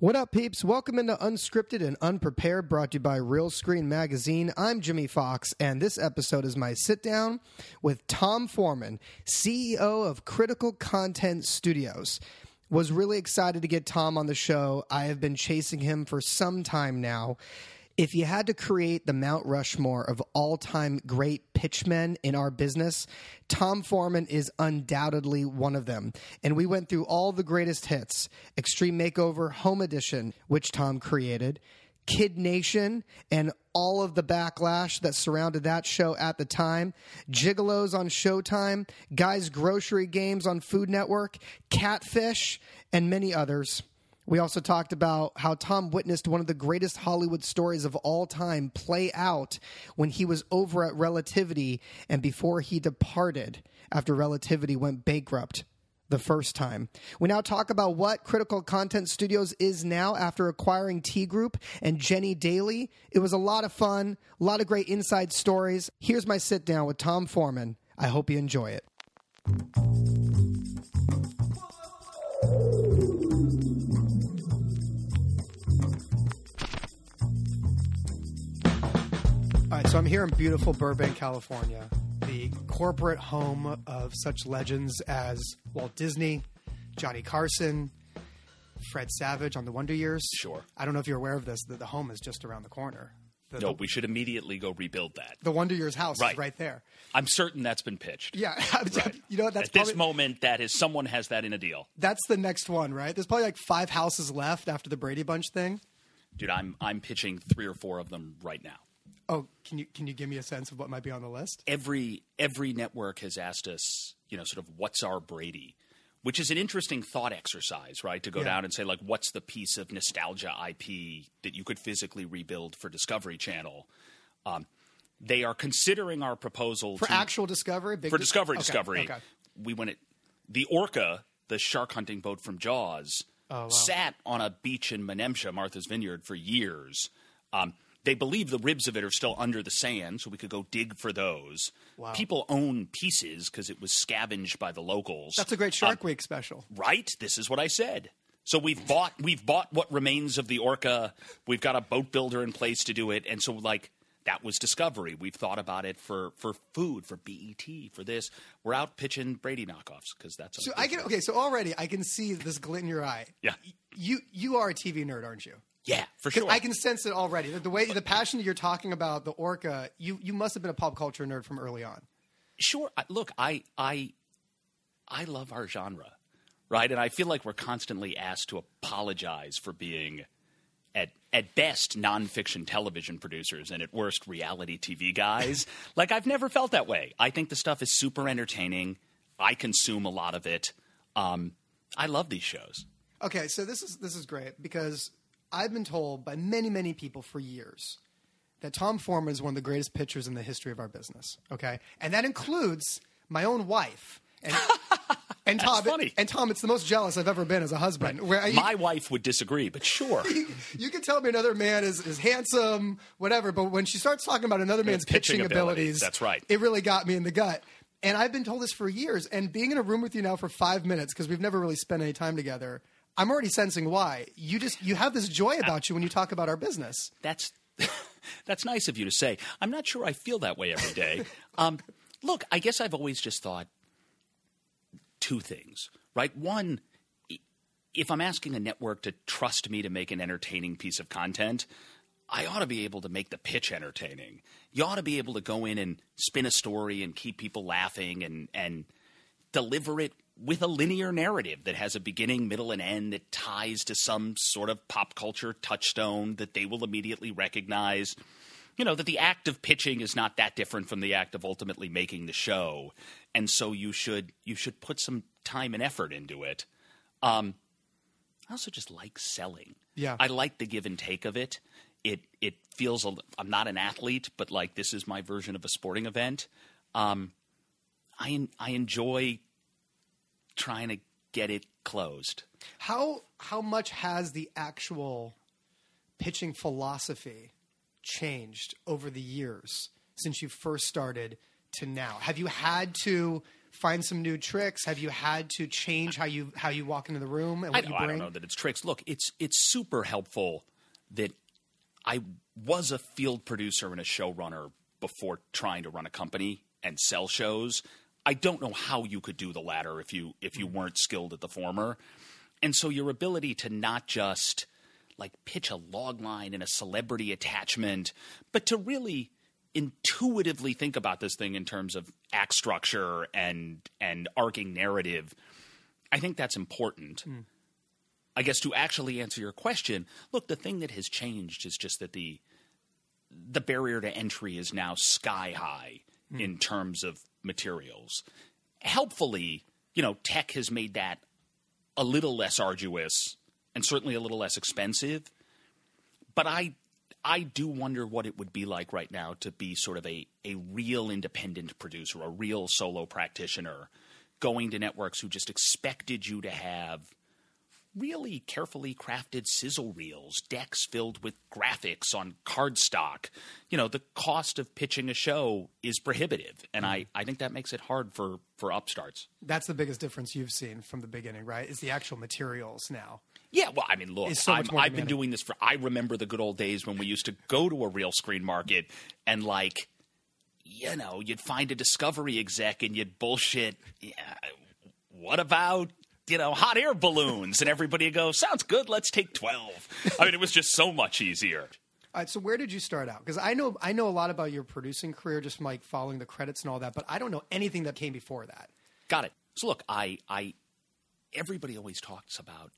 What up, peeps? Welcome into Unscripted and Unprepared, brought to you by Realscreen Magazine. I'm Jimmy Fox, and this episode is my sit down with Tom Forman, CEO of Critical Content Studios. Was really excited to get Tom on the show. I have been chasing him for some time now. If you had to create the Mount Rushmore of all time great pitchmen in our business, Tom Forman is undoubtedly one of them. And we went through all the greatest hits Extreme Makeover Home Edition, which Tom created, Kid Nation, and all of the backlash that surrounded that show at the time, Gigolos on Showtime, Guys Grocery Games on Food Network, Catfish, and many others. We also talked about how Tom witnessed one of the greatest Hollywood stories of all time play out when he was over at Relativity and before he departed after Relativity went bankrupt the first time. We now talk about what Critical Content Studios is now after acquiring T Group and Jenny Daly. It was a lot of fun, a lot of great inside stories. Here's my sit down with Tom Forman. I hope you enjoy it. So I'm here in beautiful Burbank, California, the corporate home of such legends as Walt Disney, Johnny Carson, Fred Savage on the Wonder Years. Sure. I don't know if you're aware of this, that the home is just around the corner. The, No, we should immediately go rebuild that. the Wonder Years house is Right. right there. I'm certain that's been pitched. Yeah, Right. you know what? That's At this moment, that is someone has that in a deal, that's the next one, right? There's probably like five houses left after the Brady Bunch thing. dude. I'm I'm pitching three or four of them right now. Oh, can you can you give me a sense of what might be on the list? Every every network has asked us, you know, sort of what's our Brady, which is an interesting thought exercise, right? To go Yeah. down and say like, what's the piece of nostalgia IP that you could physically rebuild for Discovery Channel? Um, they are considering our proposal For to, actual Discovery, for dis- Discovery okay, Discovery. Okay. We went it the Orca, the shark hunting boat from Jaws, Oh, wow. sat on a beach in Menemsha, Martha's Vineyard, for years. Um, they believe the ribs of it are still under the sand, so we could go dig for those. Wow. People own pieces because it was scavenged by the locals. That's a great Shark um, Week special. right. This is what I said. So we've bought we've bought what remains of the Orca. We've got a boat builder in place to do it, and so like that was discovery. We've thought about it for for food, for BET, for this. We're out pitching Brady knockoffs because that's So I can okay. So already I can see this glint in your eye. Yeah. You you are a TV nerd, aren't you? Yeah for sure. I can sense it already. The, the way the passion that you're talking about the orca, you you must have been a pop culture nerd from early on. sure. Look, I I I love our genre, right? And I feel like we're constantly asked to apologize for being. At, at best, nonfiction television producers, and at worst, reality TV guys. like, I've never felt that way. I think the stuff is super entertaining. I consume a lot of it. Um, I love these shows. Okay, so this is this is great because I've been told by many many people for years that Tom Forman is one of the greatest pitchers in the history of our business. Okay, and that includes my own wife. And, and Tom, funny. and Tom, it's the most jealous I've ever been as a husband. Where I, My wife would disagree, but sure. you can tell me another man is, is handsome, whatever, but when she starts talking about another man's pitching, pitching abilities, abilities, that's right. It really got me in the gut. And I've been told this for years. And being in a room with you now for five minutes, because we've never really spent any time together, I'm already sensing why. You just you have this joy about you when you talk about our business. That's that's nice of you to say. I'm not sure I feel that way every day. Um, look, I guess I've always just thought two things, right? One, if I'm asking a network to trust me to make an entertaining piece of content, I ought to be able to make the pitch entertaining. You ought to be able to go in and spin a story and keep people laughing and and deliver it with a linear narrative that has a beginning, middle, and end that ties to some sort of pop culture touchstone that they will immediately recognize. You know, that the act of pitching is not that different from the act of ultimately making the show. And so you should you should put some time and effort into it. Um, I also just like selling. Yeah. I like the give and take of it. It it feels a, I'm not an athlete, but like this is my version of a sporting event. Um, I I enjoy trying to get it closed. How how much has the actual pitching philosophy changed over the years since you first started to now? Have you had to find some new tricks? Have you had to change how you how you walk into the room and I, what you I bring? don't know that it's tricks. Look, it's it's super helpful that I was a field producer and a showrunner before trying to run a company and sell shows. I don't know how you could do the latter if you if you mm. weren't skilled at the former. And so your ability to not just like pitch a log line and a celebrity attachment, but to really intuitively think about this thing in terms of act structure and and arcing narrative, I think that's important. Mm. I guess to actually answer your question, look, the thing that has changed is just that the the barrier to entry is now sky high mm. in terms of materials. Helpfully, you know, tech has made that a little less arduous and certainly a little less expensive. But I I do wonder what it would be like right now to be sort of a, a real independent producer, a real solo practitioner, going to networks who just expected you to have really carefully crafted sizzle reels, decks filled with graphics on cardstock. You know, the cost of pitching a show is prohibitive, and I, I think that makes it hard for, for upstarts. That's the biggest difference you've seen from the beginning, right? Is the actual materials now. Yeah, well, I mean, look, so I'm, I've been doing this for. I remember the good old days when we used to go to a real screen market and like, you know, you'd find a Discovery exec and you'd bullshit. Yeah, what about you know hot air balloons? And everybody would go, sounds good. Let's take twelve. I mean, it was just so much easier. All right, so where did you start out? Because I know I know a lot about your producing career, just from like following the credits and all that, but I don't know anything that came before that. Got it. So look, I, I, everybody always talks about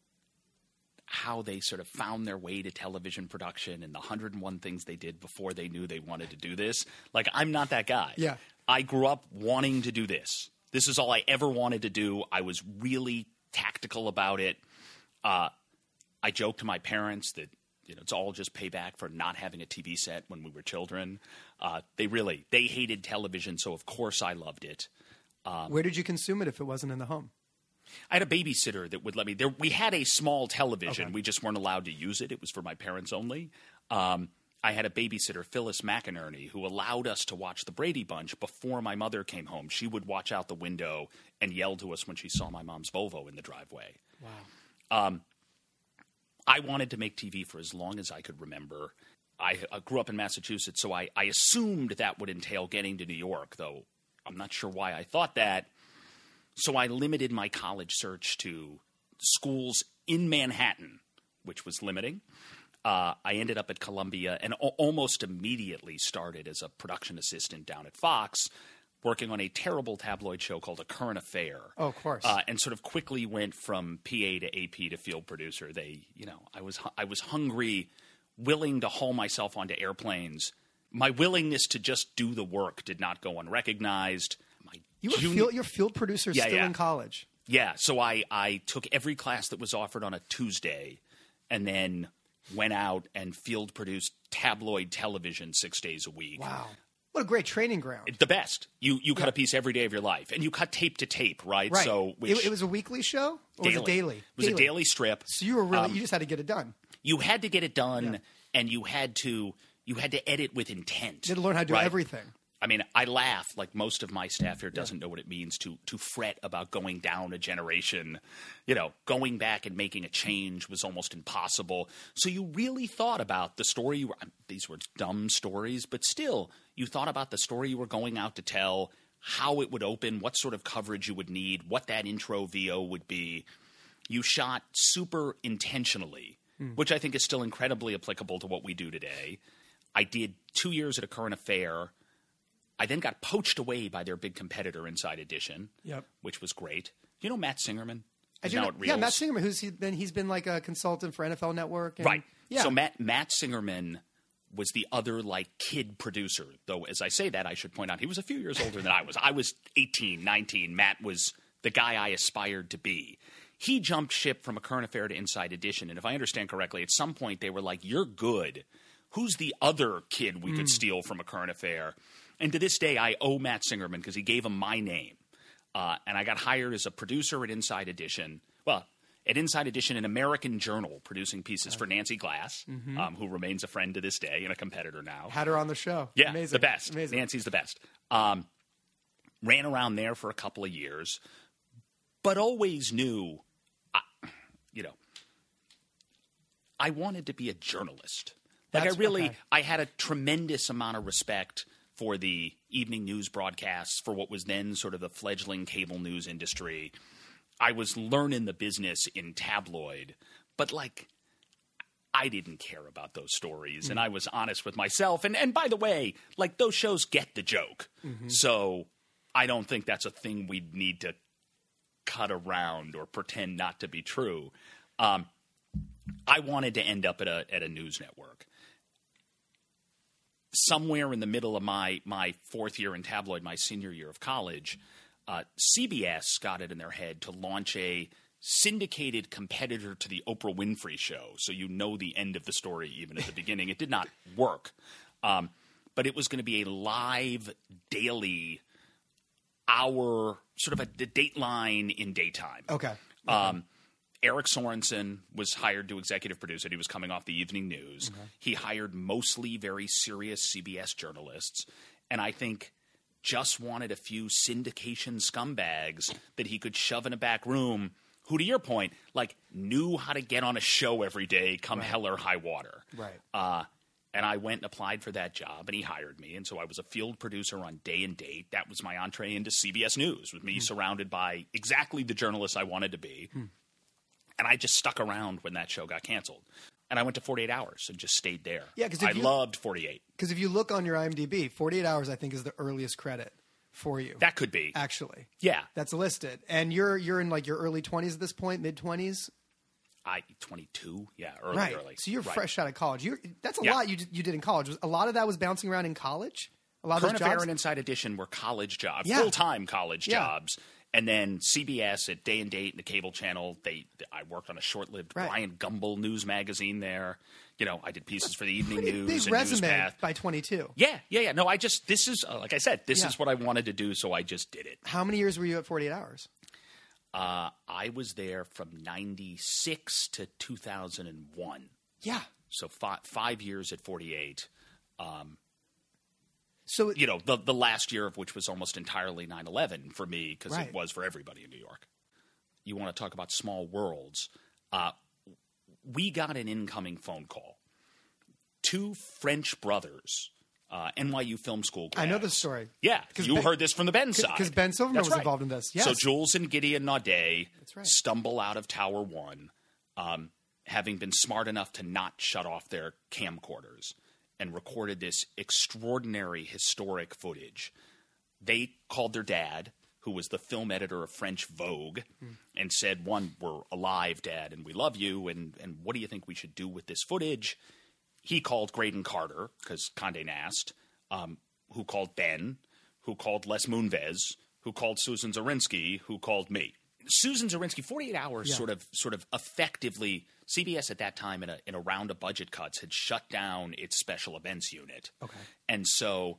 how they sort of found their way to television production and the 101 things they did before they knew they wanted to do this. Like, I'm not that guy. Yeah. I grew up wanting to do this. This is all I ever wanted to do. I was really tactical about it. Uh, I joked to my parents that you know it's all just payback for not having a TV set when we were children. Uh, they really they hated television, so of course I loved it. Um, where did you consume it if it wasn't in the home? I had a babysitter that would let me. There, we had a small television. We just weren't allowed to use it. It was for my parents only. Um, I had a babysitter, Phyllis McInerney, who allowed us to watch the Brady Bunch before my mother came home. She would watch out the window and yell to us when she saw my mom's Volvo in the driveway. Wow. Um, I wanted to make TV for as long as I could remember. I, I grew up in Massachusetts, so I, I assumed that would entail getting to New York, though I'm not sure why I thought that. So I limited my college search to schools in Manhattan, which was limiting. Uh, I ended up at Columbia and al- almost immediately started as a production assistant down at Fox, working on a terrible tabloid show called A Current Affair. Oh, of course. Uh, and sort of quickly went from PA to AP to field producer. They, you know, I was I was hungry, willing to haul myself onto airplanes. My willingness to just do the work did not go unrecognized. My you were junior- field, you're field producer Yeah, still yeah. in college. yeah, so I, I took every class that was offered on a Tuesday and then went out and field produced tabloid television six days a week. Wow. What a great training ground. The best. You you cut a piece every day of your life. And you cut tape to tape, right? right. So which it, it was a weekly show? Or was it daily? It was a daily strip. So you were really, Um, you just had to get it done. You had to get it done and you had to you had to edit with intent. You had to learn how to do right? everything. I mean, I laugh like most of my staff here doesn't know what it means to to fret about going down a generation. You know, going back and making a change was almost impossible. So you really thought about the story you were these were dumb stories, but still you thought about the story you were going out to tell, how it would open, what sort of coverage you would need, what that intro VO would be. You shot super intentionally, hmm. which I think is still incredibly applicable to what we do today. I did 2 years at a current affair. I then got poached away by their big competitor, Inside Edition, Yep. which was great. You know Matt Singerman? I He's do now know- yeah, Matt Singerman, who's he been? He's been like a consultant for NFL Network. And, Right. Yeah. So Matt Matt Singerman was the other like kid producer. Though as I say that, I should point out he was a few years older than I was. I was 18, 19. Matt was the guy I aspired to be. He jumped ship from a current affair to Inside Edition, and if I understand correctly, at some point they were like, "You're good. Who's the other kid we could hmm. steal from a current affair?" And to this day, I owe Matt Singerman because he gave him my name. Uh, and I got hired as a producer at Inside Edition. Well, at Inside Edition, an American journal, producing pieces for Nancy Glass, um, who remains a friend to this day and a competitor now. had her on the show. Yeah, Amazing. the best. Amazing. Nancy's the best. Um, ran around there for a couple of years, but always knew, I, you know, I wanted to be a journalist. Like That's- I really, okay. I had a tremendous amount of respect for the evening news broadcasts, for what was then sort of the fledgling cable news industry. I was learning the business in tabloid, but like I didn't care about those stories, and I was honest with myself. And and by the way, like those shows get the joke, so I don't think that's a thing we need to cut around or pretend not to be true. Um, I wanted to end up at a at a news network. Somewhere in the middle of my my fourth year in tabloid, my senior year of college, uh, CBS got it in their head to launch a syndicated competitor to the Oprah Winfrey Show. So you know the end of the story even at the beginning. It did not work, um, but it was going to be a live daily hour sort of a, a dateline in daytime. Okay. Um, Eric Sorensen was hired to executive produce it. He was coming off the evening news. He hired mostly very serious CBS journalists, and I think just wanted a few syndication scumbags that he could shove in a back room. Who, to your point, like knew how to get on a show every day, come hell or high water. Right. Uh, and I went and applied for that job, and he hired me. And so I was a field producer on Day and Date. That was my entree into CBS News, with me surrounded by exactly the journalists I wanted to be. And I just stuck around when that show got canceled. And I went to 48 Hours and just stayed there. Yeah, because I you- loved 48. Because if you look on your IMDb, 48 hours I think is the earliest credit for you. That could be. actually. Yeah. That's listed. And you're you're in like your early 20s at this point, mid 20s. I 22. Yeah, early, Right. early. So you're Right. fresh out of college. You that's a Yeah. lot you did, you did in college. A lot of that was bouncing around in college. A lot of Current Affair jobs. and Inside Edition were college jobs, Yeah. full time college Yeah. jobs. And then CBS at Day and Date and the cable channel, they I worked on a short lived Right. Bryant Gumbel news magazine there. You know, I did pieces for the evening Pretty news big and resume Newspath. by 22. Yeah, yeah, yeah. No, I just this is uh, like I said, this Yeah. is what I wanted to do, so I just did it. How many years were you at 48 hours? Uh, I was there from '96 to 2001, Yeah. so five five years at 48. So you know, the the last year of which was almost entirely 9/11 for me because Right. it was for everybody in New York. You want to talk about small worlds? Uh, we got an incoming phone call. Two French brothers, uh, NYU Film School. I know grads. the story. Yeah, 'Cause you Ben- heard this from the Ben side because Ben Silverman That's was right. involved in this, So. Jules and Gideon Naudet right. stumble out of Tower One, um, having been smart enough to not shut off their camcorders, and recorded this extraordinary historic footage. They called their dad, who was the film editor of French Vogue, and said, "One, we're alive, Dad, and we love you. And and what do you think we should do with this footage?" he called Graydon Carter because Condé Nast, um, who called Ben, who called Les Moonves, who called Susan Zirinsky, who called me. Susan Zirinsky, 48 Hours, Yeah. sort of, sort of effectively. CBS at that time, in a in a round of budget cuts, had shut down its special events unit. Okay. and so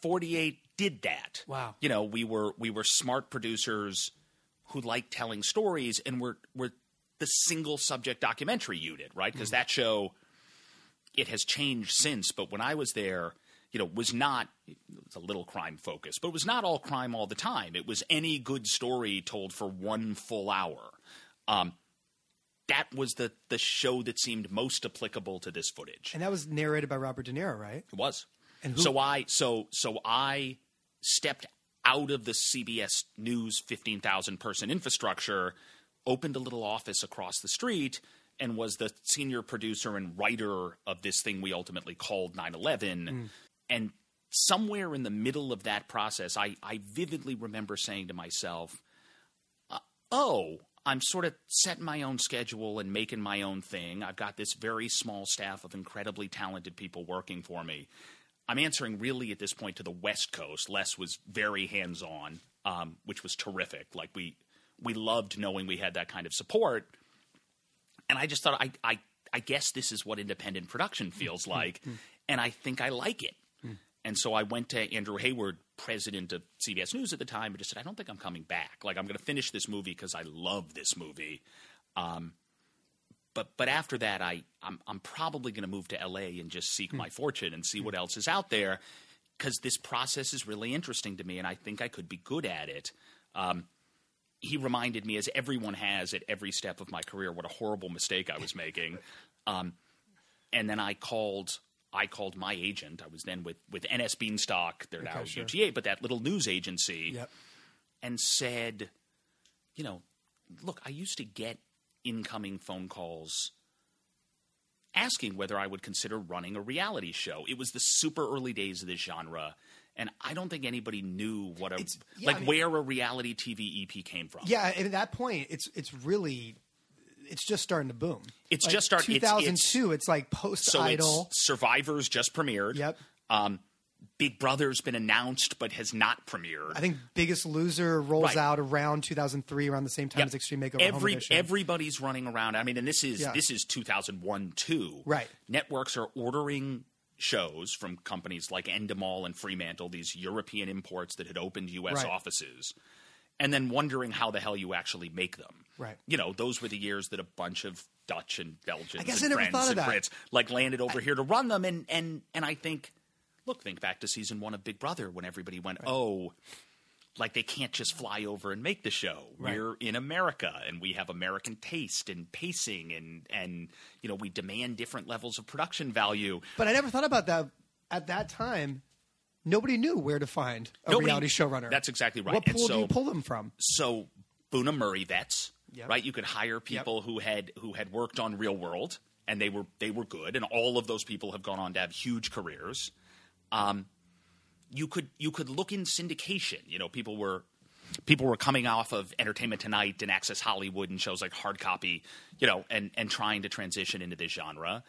48 did that. Wow. You know, we were we were smart producers who liked telling stories, and we're we're the single subject documentary unit, right? Because mm. that show it has changed since, but when I was there, you know, was not it was a little crime focused, but it was not all crime all the time. It was any good story told for one full hour. Um, that was the the show that seemed most applicable to this footage. and that was narrated by Robert De Niro, right? It was. And who- so I so so I stepped out of the CBS News fifteen thousand person infrastructure, opened a little office across the street, and was the senior producer and writer of this thing we ultimately called 9-11. And somewhere in the middle of that process, I, I vividly remember saying to myself, uh, "Oh." I'm sort of setting my own schedule and making my own thing. I've got this very small staff of incredibly talented people working for me. I'm answering really at this point to the West Coast. Les was very hands on, um, which was terrific. Like we we loved knowing we had that kind of support. And I just thought I I, I guess this is what independent production feels like, and I think I like it. And so I went to Andrew Heyward, president of CBS News at the time, and just said, I don't think I'm coming back. Like I'm going to finish this movie because I love this movie. Um, but but after that, I I'm I'm probably going to move to LA and just seek my fortune and see what else is out there. because this process is really interesting to me, and I think I could be good at it. Um, he reminded me, as everyone has at every step of my career, what a horrible mistake I was making. Um, and then I called. I called my agent. I was then with with N.S. Bienstock. They're now Okay, sure. UTA, but that little news agency Yep. and said, you know, look, I used to get incoming phone calls asking whether I would consider running a reality show. It was the super early days of this genre. And I don't think anybody knew what a yeah, like I mean- where a reality TV EP came from. Yeah, and at that point, it's it's really it's just starting to boom. It's Like, just start- it's- 2002. It's, like post So Idol. it's Survivors just premiered. Yep. Um, Big Brother's been announced but has not premiered. I think Biggest Loser rolls Right. out around 2003, around the same time Yep. as Extreme Makeover Every everybody's running around. I mean, and this is Yeah. this is 2001 too. Right. Networks are ordering shows from companies like Endemol and Fremantle, these European imports that had opened U.S. Right. offices, and then wondering how the hell you actually make them. Right. You know, those were the years that a bunch of Dutch and Belgians I guess and I of and. Brits like landed over here to run them, and and and I think, look, think back to season one of Big Brother when everybody went, oh. Like they can't just fly over and make the show. Right. We're in America and we have American taste and pacing and and you know we demand different levels of production value. but I never thought about that at that time. Nobody knew where to find a Nobody- reality showrunner. That's exactly right. What pool do you pull them from? So Bunim/Murray vets, Yep. right? You could hire people who had who had worked on Real World and they were they were good, and all of those people have gone on to have huge careers. Um, you could you could look in syndication. You know, people were people were coming off of Entertainment Tonight and Access Hollywood and shows like Hard Copy, you know, and and trying to transition into this genre.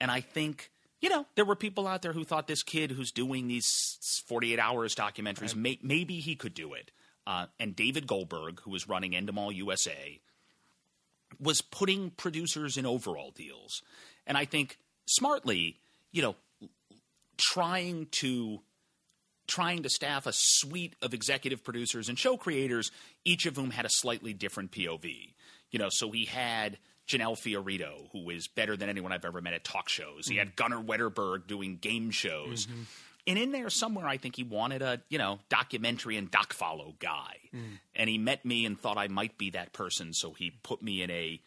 And I think you know there were people out there who thought this kid who's doing these 48 hours documentaries may, maybe he could do it. Uh, and David Goldberg, who was running Endemol USA, was putting producers in overall deals. And I think smartly, you know, trying to trying to staff a suite of executive producers and show creators, each of whom had a slightly different POV. You know, so he had Janelle Fiorito, who is better than anyone I've ever met at talk shows. He mm-hmm. had Gunnar Wetterberg doing game shows. Mm-hmm. And in there somewhere, I think he wanted a you know documentary and doc follow guy, and he met me and thought I might be that person, so he put me in a,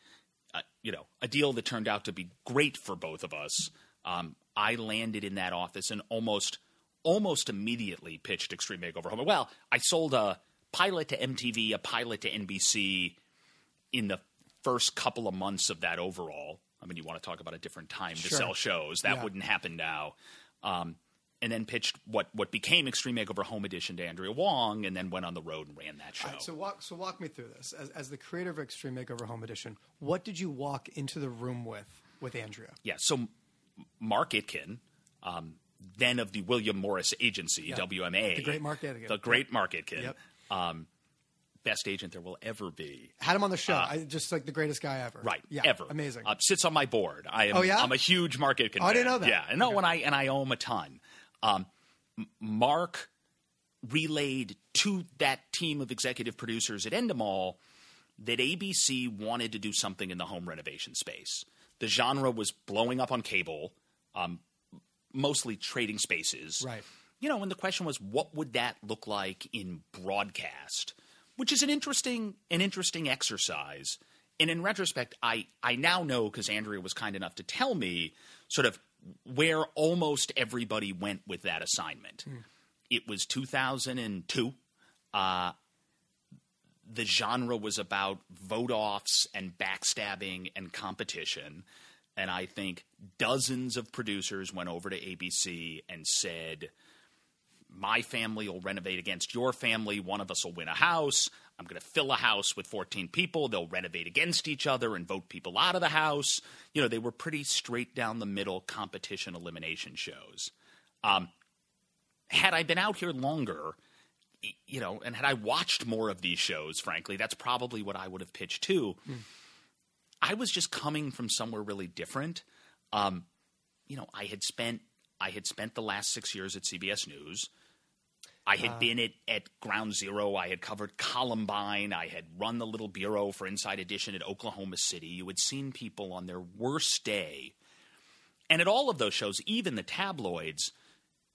a you know a deal that turned out to be great for both of us. Um, I landed in that office and almost almost immediately pitched Extreme Makeover Home. Well, I sold a pilot to MTV, a pilot to NBC in the first couple of months of that overall. I mean, you want to talk about a different time to Sure. sell shows. That Yeah. wouldn't happen now. Um, and then pitched what, what became Extreme Makeover Home Edition to Andrea Wong, and then went on the road and ran that show. Right, so walk so walk me through this as, as the creator of Extreme Makeover Home Edition. What did you walk into the room with with Andrea? Yeah. So Mark Itkin, um, then of the William Morris Agency, WMA, The great Mark Itkin. the great Mark Itkin, Yep. um, best agent there will ever be. Had him on the show. I, just like the greatest guy ever. Uh, Right, Yeah. ever Amazing. Uh, sits on my board. I am. Oh, yeah? I'm a huge Mark Itkin. Oh, I didn't know that. Yeah, and no, and I and I owe him a ton. Um, Mark relayed to that team of executive producers at Endemol that ABC wanted to do something in the home renovation space. The genre was blowing up on cable, um, mostly trading spaces. Right. You know, and the question was, what would that look like in broadcast? Which is an interesting, an interesting exercise. And in retrospect, I, I now know because Andrea was kind enough to tell me sort of where almost everybody went with that assignment. Hmm. It was 2002 uh, the genre was about vote offs and backstabbing and competition. And I think dozens of producers went over to ABC and said, My family will renovate against your family. One of us will win a house. I'm going to fill a house with 14 people. They'll renovate against each other and vote people out of the house. You know, they were pretty straight down the middle competition elimination shows. Um, had I been out here longer, you know, and had I watched more of these shows, frankly, that's probably what I would have pitched too. I was just coming from somewhere really different. Um, you know, I had spent I had spent the last six years at CBS News. I had been at, at Ground Zero. I had covered Columbine. I had run the little bureau for Inside Edition at Oklahoma City. You had seen people on their worst day. And at all of those shows, even the tabloids,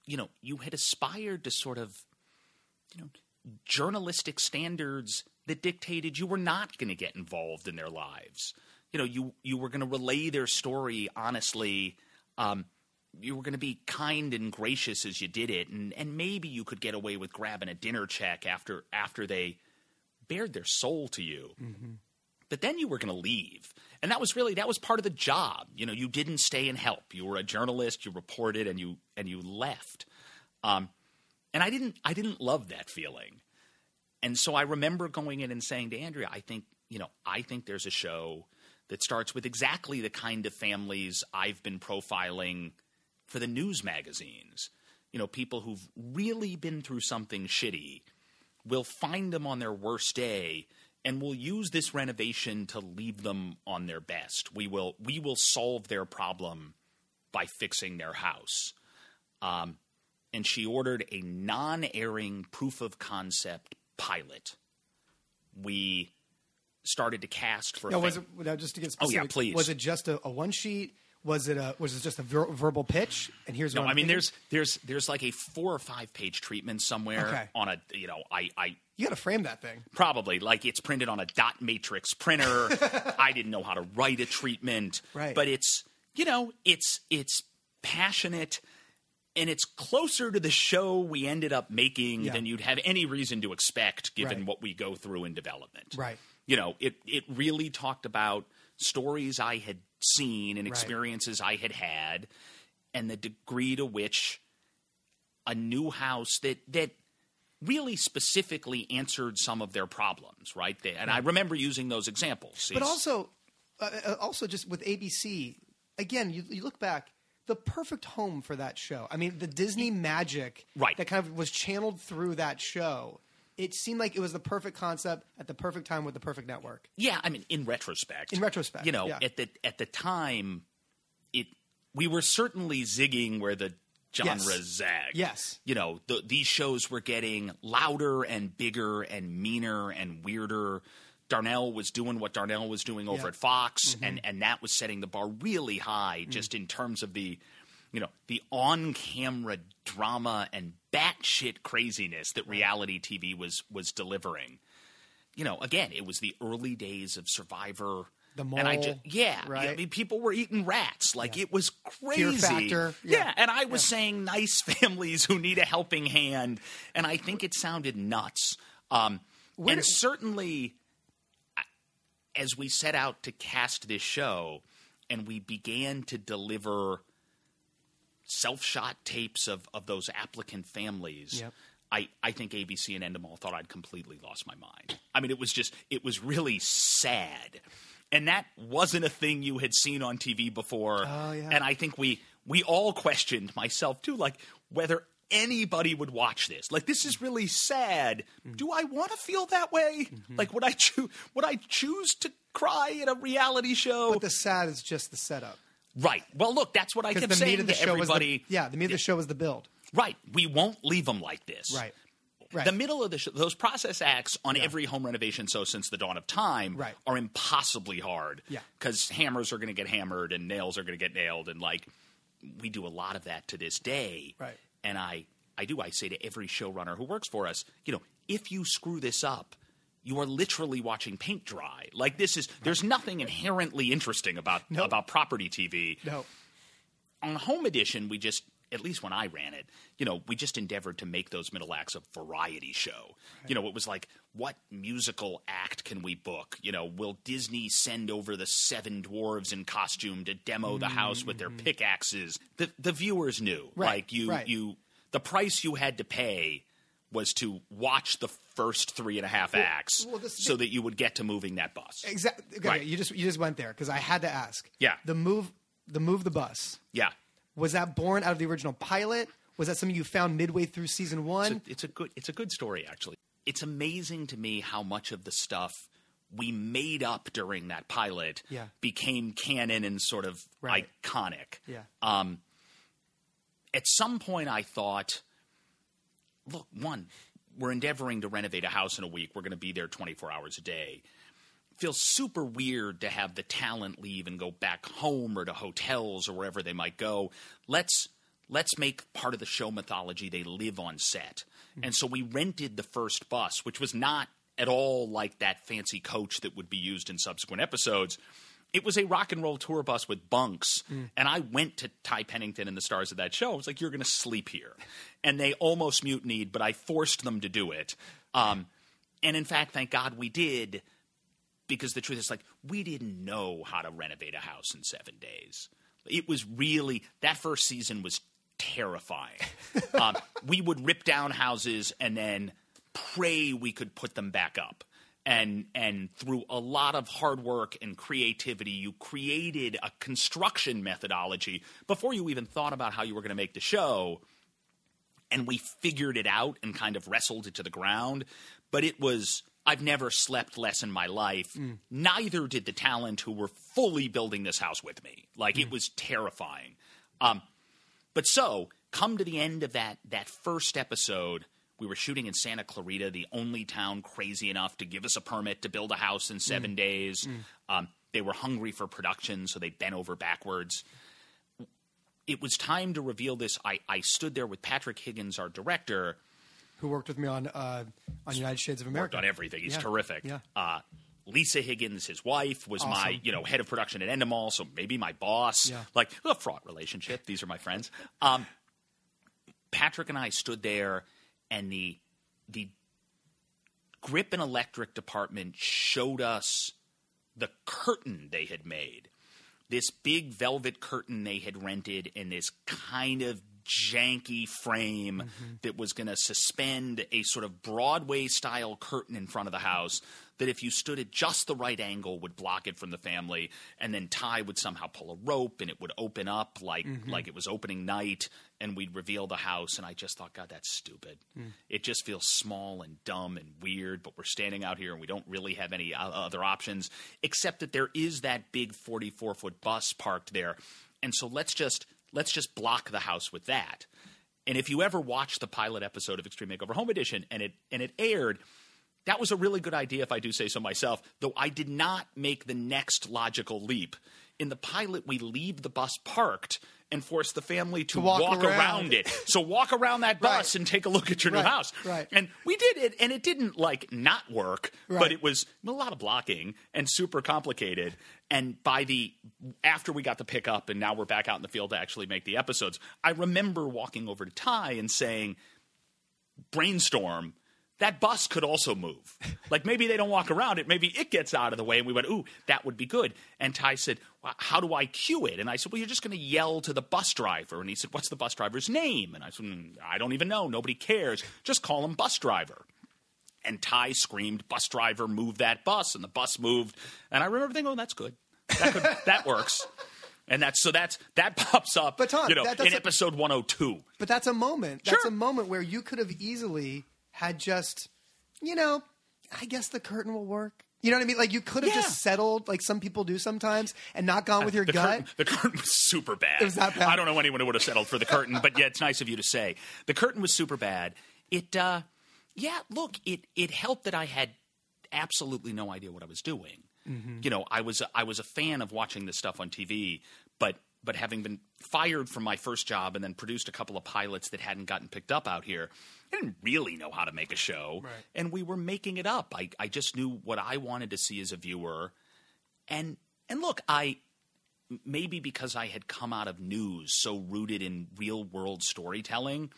you know, you had aspired to sort of, you know, journalistic standards that dictated you were not going to get involved in their lives. You know, you you were going to relay their story honestly. Um, you were going to be kind and gracious as you did it, and and maybe you could get away with grabbing a dinner check after after they bared their soul to you. Mm-hmm. But then you were going to leave, and that was really that was part of the job. You know, you didn't stay and help. You were a journalist. You reported, and you and you left. Um, and I didn't I didn't love that feeling. And so I remember going in and saying to Andrea, I think, you know, I think there's a show that starts with exactly the kind of families I've been profiling for the news magazines. You know, people who've really been through something shitty will find them on their worst day and we'll use this renovation to leave them on their best. We will we will solve their problem by fixing their house. Um, and she ordered a non-airing proof of concept pilot. We started to cast for. No, was it now just to get specific? Oh yeah, please. Was it just a, a one sheet? Was it a was it just a ver- verbal pitch? And here's no. what I'm I mean, thinking? there's there's there's like a four or five page treatment somewhere Okay. on a you know I I you got to frame that thing. probably like it's printed on a dot matrix printer. I didn't know how to write a treatment, Right. But it's you know it's it's passionate and it's closer to the show we ended up making Yeah. than you'd have any reason to expect given Right. what we go through in development. Right. You know, it it really talked about stories I had seen and Right. experiences I had had and the degree to which a new house that that really specifically answered some of their problems, right? They, and I remember using those examples. But It's- also, uh, uh, also just with ABC, again, you, you look back, the perfect home for that show. I mean, the Disney magic Right. that kind of was channeled through that show. It seemed like it was the perfect concept at the perfect time with the perfect network. yeah, I mean, in retrospect, In retrospect, you know, yeah. at the at the time, it we were certainly zigging where the genre Yes. zagged. Yes. you know, the, these shows were getting louder and bigger and meaner and weirder. Darnell was doing what Darnell was doing over Yeah. at Fox, mm-hmm. and and that was setting the bar really high, mm-hmm. just in terms of the, you know, the on-camera drama and batshit craziness that reality TV was was delivering. You know, again, it was the early days of Survivor. The and I just yeah, right? I mean, people were eating rats like Yeah. it was crazy. Factor, yeah. yeah. and I was saying nice families who need a helping hand, and I think it sounded nuts. Um, and certainly, as we set out to cast this show, and we began to deliver self-shot tapes of, of those applicant families. Yep. I, I think ABC and Endemol thought I'd completely lost my mind. I mean, it was just, it was really sad. And that wasn't a thing you had seen on TV before. Oh, yeah. And I think we, we all questioned, myself too, like whether anybody would watch this. Like, this is really sad. Mm-hmm. Do I want to feel that way? Like, would I, choo- would I choose to cry in a reality show? But the sad is just the setup. Right. Well, look, that's what I kept saying to everybody. the, yeah, the meat of the show was the build. Right. We won't leave them like this. Right. Right. The middle of the show, those process acts on every home renovation show since the dawn of time Right. are impossibly hard. Yeah. Because hammers are going to get hammered and nails are going to get nailed. And like, we do a lot of that to this day. Right. And I, I do, I say to every showrunner who works for us, you know, if you screw this up, you are literally watching paint dry. Like this is, there's nothing inherently interesting about, about property TV No. on home edition we just at least when i ran it you know we just endeavored to make those middle acts a variety show you know it was like what musical act can we book you know will disney send over the seven dwarves in costume to demo the house with their pickaxes the, the viewers knew Mm-hmm. Right, like you right. you the price you had to pay was to watch the first three and a half acts well, this- so that you would get to moving that bus Exactly. Okay, Right. You just you just went there because I had to ask. Yeah. The move the move the bus yeah was that born out of the original pilot? Was that something you found midway through season one? It's a, it's a good it's a good story actually. It's amazing to me how much of the stuff we made up during that pilot Yeah. became canon and sort of Right. iconic. yeah. Um, at some point, I thought, look, one, we're endeavoring to renovate a house in a week. We're going to be there 24 hours a day. Feels super weird to have the talent leave and go back home or to hotels or wherever they might go. Let's let's make part of the show mythology they live on set. Mm-hmm. And so we rented the first bus, which was not at all like that fancy coach that would be used in subsequent episodes. It was a rock and roll tour bus with bunks. And I went to Ty Pennington and the stars of that show. I was like, you're going to sleep here. And they almost mutinied, but I forced them to do it. Um, and in fact, thank God we did because the truth is like we didn't know how to renovate a house in seven days it was really that first season was terrifying um, we would rip down houses and then pray we could put them back up and and through a lot of hard work and creativity you created a construction methodology before you even thought about how you were going to make the show and we figured it out and kind of wrestled it to the ground. But it was, I've never slept less in my life. Neither did the talent who were fully building this house with me. Like it was terrifying. Um, but so, come to the end of that that first episode, we were shooting in Santa Clarita, the only town crazy enough to give us a permit to build a house in seven days. Um, they were hungry for production, so they bent over backwards it was time to reveal this. I, I stood there with Patrick Higgins, our director, Who worked with me on uh, on United Shades of America? worked on everything. He's Yeah. terrific. Yeah. Uh, Lisa Higgins, his wife, was my you know head of production at Endemol, so maybe my boss. Yeah. Like a fraught relationship. These are my friends. Um, Patrick and I stood there, and the the grip and electric department showed us the curtain they had made. This big velvet curtain they had rented in this kind of janky frame mm-hmm. that was going to suspend a sort of Broadway style curtain in front of the house that if you stood at just the right angle would block it from the family and then Ty would somehow pull a rope and it would open up like mm-hmm. like it was opening night and we'd reveal the house and I just thought god that's stupid. Mm. It just feels small and dumb and weird but we're standing out here and we don't really have any other options except that there is that big 44 foot bus parked there and so let's just let's just block the house with that. And if you ever watched the pilot episode of Extreme Makeover Home Edition and it and it aired, that was a really good idea if I do say so myself, though I did not make the next logical leap. In the pilot, we leave the bus parked and force the family to, walk walk, around. around. it. So walk around that bus Right. and take a look at your Right, new house. right. And we did it, and it didn't like not work, Right. but it was a lot of blocking and super complicated. And by the after we got the pickup, and now we're back out in the field to actually make the episodes, I remember walking over to Ty and saying, "Brainstorm." That bus could also move. Like maybe they don't walk around it. Maybe it gets out of the way. And we went, ooh, that would be good. And Ty said, well, how do I cue it? And I said, well, you're just going to yell to the bus driver. And he said, what's the bus driver's name? And I said, "Mm, I don't even know. Nobody cares. Just call him bus driver. And Ty screamed, "Bus driver, move that bus!" And the bus moved. And I remember thinking, "Oh, that's good. That could, that works." And that's so that's that pops up. But, Tom, you know, that in doesn't- episode 102. But that's a moment. That's Sure. a moment where you could have easily had just, you know, I guess the curtain will work. You know what I mean? Like you could have Yeah. just settled, like some people do sometimes, and not gone with your the gut. Curtain, the curtain was super bad. It was that bad? I don't know anyone who would have settled for the curtain, but yeah, it's nice of you to say. The curtain was super bad. It, uh, yeah, look, it it helped that I had absolutely no idea what I was doing. Mm-hmm. You know, I was I was a fan of watching this stuff on TV, but but having been fired from my first job and then produced a couple of pilots that hadn't gotten picked up out here, I didn't really know how to make a show, Right. and we were making it up. I I just knew what I wanted to see as a viewer, and and look, I maybe because I had come out of news so rooted in real world storytelling,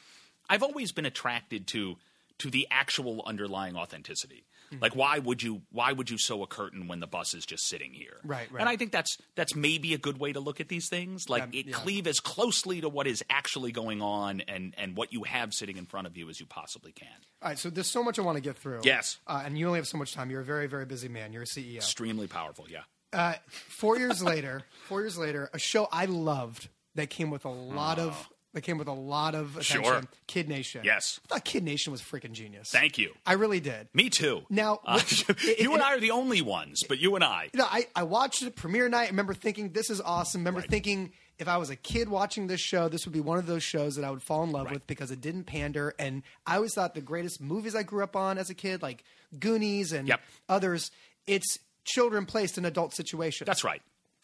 I've always been attracted to to the actual underlying authenticity. Hmm. Like why would you why would you sew a curtain when the bus is just sitting here? Right, right. And I think that's that's maybe a good way to look at these things. Like Yeah, it yeah. cleave as closely to what is actually going on and and what you have sitting in front of you as you possibly can. All right, so there's so much I want to get through. Yes. uh, and you only have so much time. You're a very, very busy man. You're a CEO. Extremely powerful, yeah. Uh, four years later, four years later, a show I loved that came with a lot of that came with a lot of attention. Sure. Kid Nation. Yes. I thought Kid Nation was freaking genius. Thank you. I really did. Me too. Now, Uh, you it- and I are the only ones, but you and I. You know, I, I watched it premiere night. I remember thinking this is awesome. remember Right. thinking if I was a kid watching this show, this would be one of those shows that I would fall in love Right. with because it didn't pander. And I always thought the greatest movies I grew up on as a kid, like Goonies and Yep. others, it's children placed in adult situations. That's right.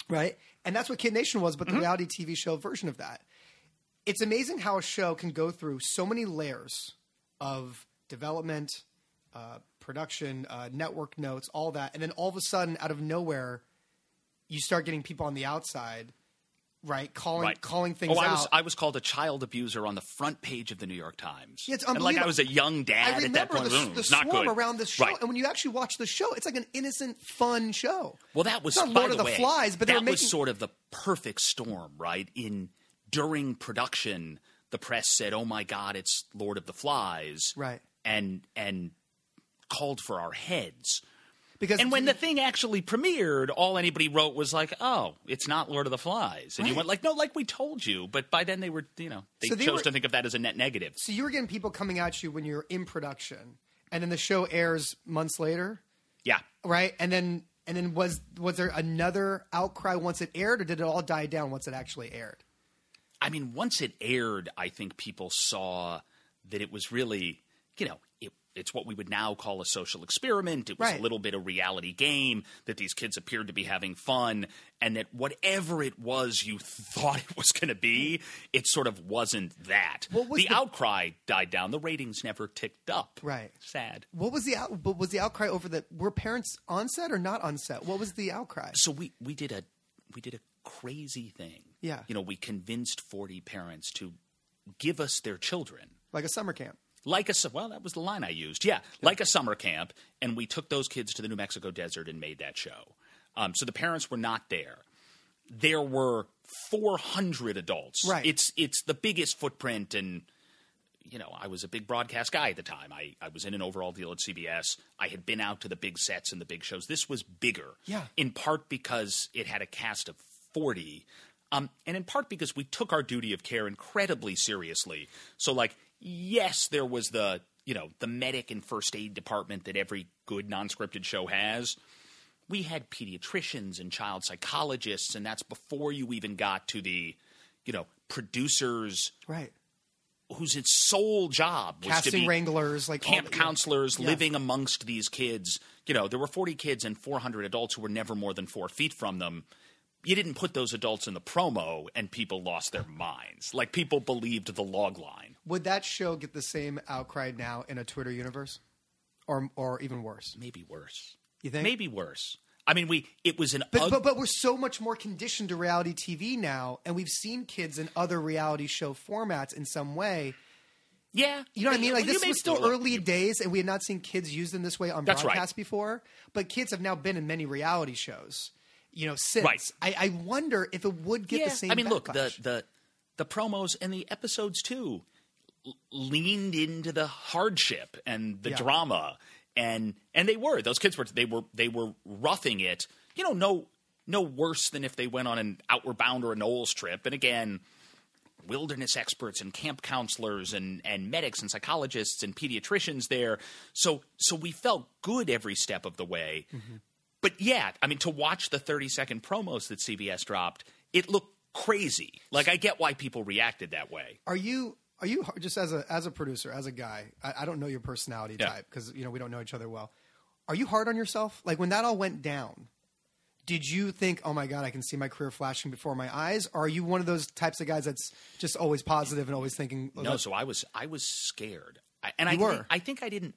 right? And that's what Kid Nation was, but Mm-hmm. the reality TV show version of that. It's amazing how a show can go through so many layers of development, uh, production, uh, network notes, all that, and then all of a sudden, out of nowhere, you start getting people on the outside, right, calling Right. calling things oh, I out. was I was called a child abuser on the front page of the New York Times. Yeah, it's and like I was a young dad at that point. the, Mm, the not swarm good. around this show, Right. and when you actually watch the show, it's like an innocent, fun show. Well, that was It's not Lord of the way, Flies, but that were was sort of the perfect storm, right? In during production, the press said, "Oh my God, it's Lord of the Flies," Right. And and called for our heads. Because And when the thing actually premiered, all anybody wrote was like, "Oh, it's not Lord of the Flies," and you went like, "No, like we told you." But by then they were, you know, they So they chose were- to think of that as a net negative. so you were getting people coming at you when you're in production, and then the show airs months later. Yeah, right? And then and then was was there another outcry once it aired, or did it all die down once it actually aired? I mean, once it aired, I think people saw that it was really, you know, it, it's what we would now call a social experiment. It was Right. a little bit of reality game that these kids appeared to be having fun, and that whatever it was you thought it was going to be, it sort of wasn't that. Was the, the- outcry died down. The ratings never ticked up. Right. Sad. What was the out, but was the outcry over that? Were parents on set or not on set? What was the outcry? So we we did a we did a crazy thing. Yeah. You know, we convinced forty parents to give us their children. Like a summer camp. like a well that was the line i used yeah like a summer camp and we took those kids to the new mexico desert and made that show um, so the parents were not there there were 400 adults Right. it's it's the biggest footprint and you know i was a big broadcast guy at the time I, I was in an overall deal at cbs i had been out to the big sets and the big shows this was bigger Yeah. in part because it had a cast of 40 um, and in part because we took our duty of care incredibly seriously so like yes there was the you know the medic and first aid department that every good non-scripted show has we had pediatricians and child psychologists and that's before you even got to the you know producers Right. whose its sole job was to Casting wranglers, like camp the- counselors Yeah. living amongst these kids. You know, there were 40 kids and 400 adults who were never more than four feet from them. You didn't put those adults in the promo, and people lost their minds. Like people believed the log line. Would that show get the same outcry now in a Twitter universe, or or even worse? Maybe worse. You think? Maybe worse. I mean, we it was an But, ug- but but we're so much more conditioned to reality TV now, and we've seen kids in other reality show formats in some way. yeah. You know what I mean? Like You this was still look, early days, and we had not seen kids used in this way on That's right. broadcast before. But kids have now been in many reality shows. You know, since Right. I, I wonder if it would get yeah. the same. I mean, look the the the promos and the episodes too l- leaned into the hardship and the Yeah. drama, and and they were those kids were they were they were roughing it. You know, no no worse than if they went on an Outward Bound or a NOLS trip. And again, wilderness experts and camp counselors and, and medics and psychologists and pediatricians there. So so we felt good every step of the way. Mm-hmm. But yeah, I mean to watch the 30 second promos that CBS dropped, it looked crazy. Like I get why people reacted that way. Are you are you just as a as a producer, as a guy? I, I don't know your personality Yeah. type because you know we don't know each other well. Are you hard on yourself? Like when that all went down, did you think, "Oh my god, I can see my career flashing before my eyes"? Or are you one of those types of guys that's just always positive and always thinking, oh, No, so I was I was scared, I, and You I were? Think, I think I didn't.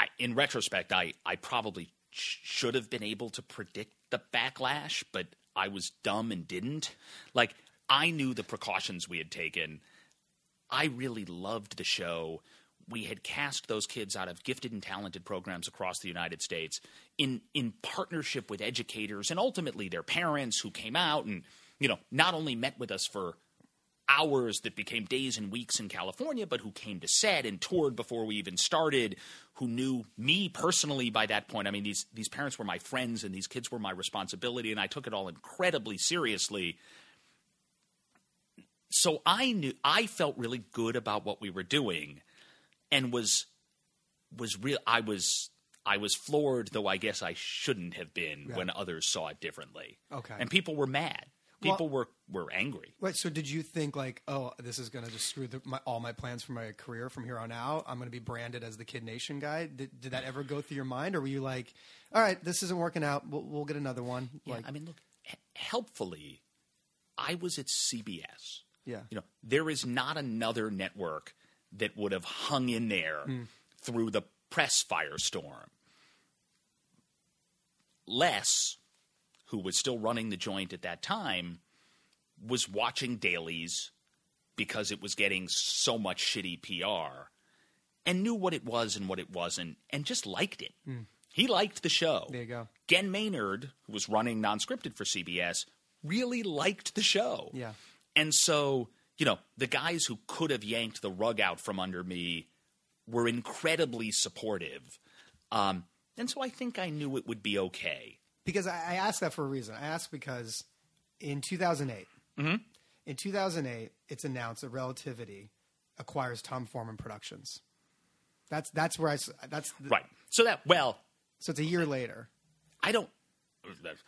I, in retrospect, I I probably should have been able to predict the backlash, but I was dumb and didn't. Like I knew the precautions we had taken. I really loved the show. We had cast those kids out of gifted and talented programs across the United States in in partnership with educators and ultimately their parents who came out and you know not only met with us for hours that became days and weeks in California, but who came to set and toured before we even started, who knew me personally by that point. I mean, these these parents were my friends and these kids were my responsibility, and I took it all incredibly seriously. So I knew I felt really good about what we were doing, and was was real. I was I was floored, though I guess I shouldn't have been when others saw it differently. Okay. and people were mad. Well- People were were angry. Wait, so did you think like, oh, this is going to just screw the, my, all my plans for my career from here on out? I'm going to be branded as the Kid Nation guy. Did, did that ever go through your mind, or were you like, all right, this isn't working out. We'll, we'll get another one. Yeah, like, I mean, look, h- helpfully, I was at CBS. Yeah. You know, there is not another network that would have hung in there hmm. through the press firestorm. Les, who was still running the joint at that time, was watching dailies because it was getting so much shitty PR and knew what it was and what it wasn't and just liked it. He liked the show. There you go. Ghen Maynard, who was running non-scripted for CBS, really liked the show. Yeah. And so, you know, the guys who could have yanked the rug out from under me were incredibly supportive. Um, and so I think I knew it would be okay. Because I, I asked that for a reason. I asked because in 2008, Mm-hmm. in 2008, it's announced that Relativity acquires Tom Forman Productions. That's that's where I that's the, Right. So that, well, So it's a year later. I don't.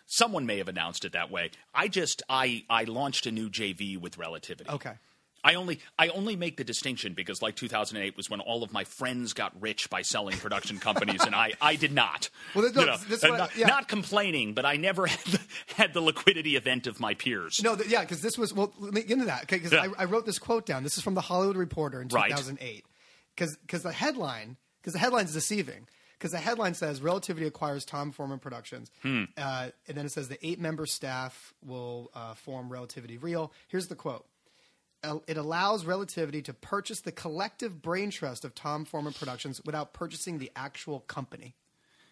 Someone may have announced it that way. I just I I launched a new JV with Relativity. Okay. I only I only make the distinction because like 2008 was when all of my friends got rich by selling production companies and I I did not. Well, no, You know, is uh, what not, yeah. not complaining, but I never had the, had the liquidity event of my peers. No, th- yeah, because this was well. Let me get into that because Yeah. I, I wrote this quote down. This is from the Hollywood Reporter in 2008. Because because the headline because the headline's deceiving. Because the headline says Relativity acquires Tom Forman Productions, Hmm. uh, and then it says the eight member staff will uh, form Relativity Real. Here's the quote. "Uh, It allows Relativity to purchase the collective brain trust of Tom Forman Productions without purchasing the actual company.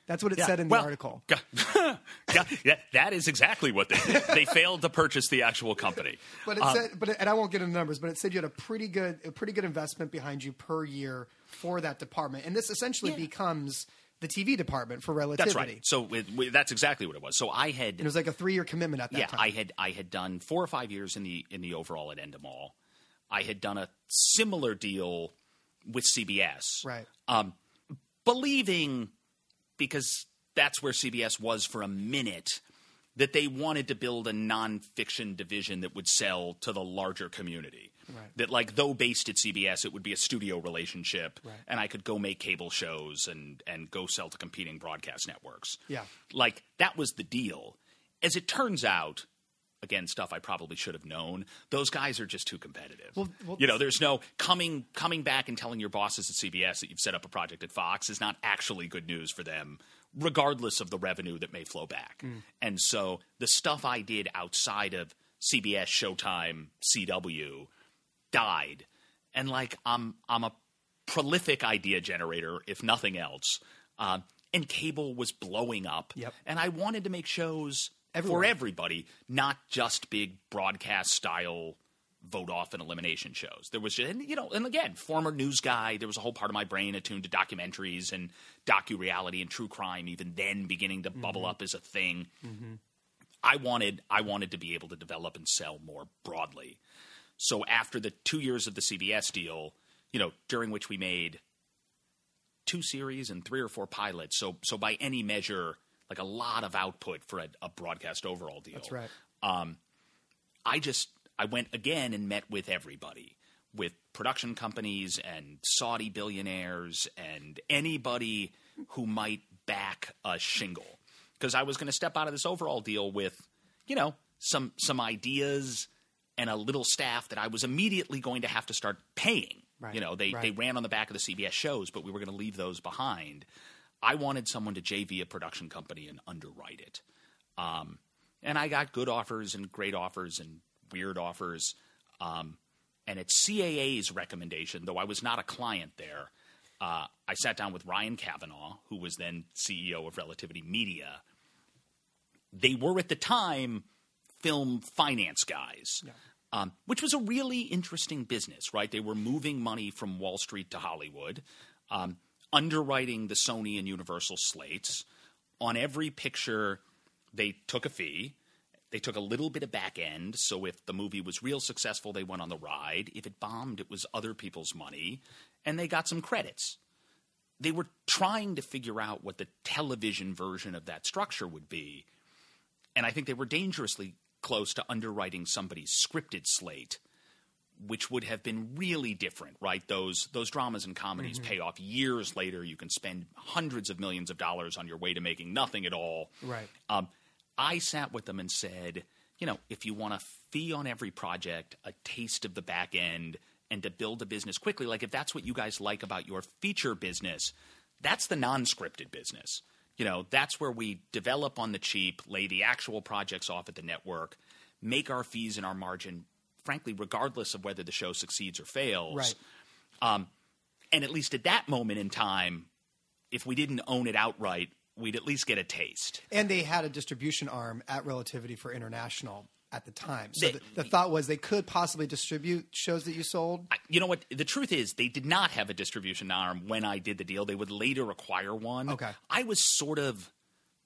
That's what it Yeah. said in Well, the article. yeah, yeah, that is exactly what they did. They failed to purchase the actual company. But it said, but it, and I won't get into numbers, but it said you had a pretty good, a pretty good investment behind you per year for that department, and this essentially Yeah. becomes the TV department for Relativity. That's right. So it, we- that's exactly what it was. So I had And it was like a three-year commitment at that yeah, time. I had I had done four or five years in the in the overall at Endemol. I had done a similar deal with CBS, Right. Um, believing because that's where CBS was for a minute that they wanted to build a nonfiction division that would sell to the larger community. Right. That like though based at CBS, it would be a studio relationship, Right. and I could go make cable shows and and go sell to competing broadcast networks. Yeah. like that was the deal. As it turns out, again, stuff I probably should have known. Those guys are just too competitive. Well- well- you know, there's no coming coming back and telling your bosses at CBS that you've set up a project at Fox is not actually good news for them, regardless of the revenue that may flow back. Mm. And so the stuff I did outside of CBS, Showtime, CW died, and like I'm I'm a prolific idea generator, if nothing else. Um, and cable was blowing up, Yep. and I wanted to make shows for everybody, not just big broadcast style vote off and elimination shows. There was just, and, you know, and again, former news guy, there was a whole part of my brain attuned to documentaries and docu reality and true crime, even then beginning to bubble up as a thing. I wanted I wanted to be able to develop and sell more broadly. So after the two years of the CBS deal, you know, during which we made two series and three or four pilots, so so by any measure, like a lot of output for a, a broadcast overall deal. That's right. Um, I just I went again and met with everybody, with production companies and Saudi billionaires and anybody who might back a shingle. Because I was going to step out of this overall deal with, you know, some some ideas and a little staff that I was immediately going to have to start paying. Right, You know, they right. they ran on the back of the CBS shows, but we were going to leave those behind. I wanted someone to JV a production company and underwrite it. Um, and I got good offers and great offers and weird offers. Um, and at CAA's recommendation, though I was not a client there, uh, I sat down with Ryan Kavanaugh, who was then CEO of Relativity Media. They were at the time film finance guys, um, which was a really interesting business, right? They were moving money from Wall Street to Hollywood, um, underwriting the Sony and Universal slates. On every picture, they took a fee. They took a little bit of back end, so if the movie was real successful, they went on the ride. If it bombed, it was other people's money, and they got some credits. They were trying to figure out what the television version of that structure would be, and I think they were dangerously close to underwriting somebody's scripted slate, which would have been really different, right? Those those dramas and comedies pay off years later. You can spend hundreds of millions of dollars on your way to making nothing at all. Right. Um, I sat with them and said, you know, if you want a fee on every project, a taste of the back end, and to build a business quickly, like if that's what you guys like about your feature business, that's the non-scripted business. You know, that's where we develop on the cheap, lay the actual projects off at the network, make our fees and our margin, frankly, regardless of whether the show succeeds or fails. Right. Um, and at least at that moment in time, if we didn't own it outright, we'd at least get a taste. And they had a distribution arm at Relativity for international at the time. So the, the thought was they could possibly distribute shows that you sold. You know what? The truth is, they did not have a distribution arm when I did the deal. They would later acquire one. Okay. I was sort of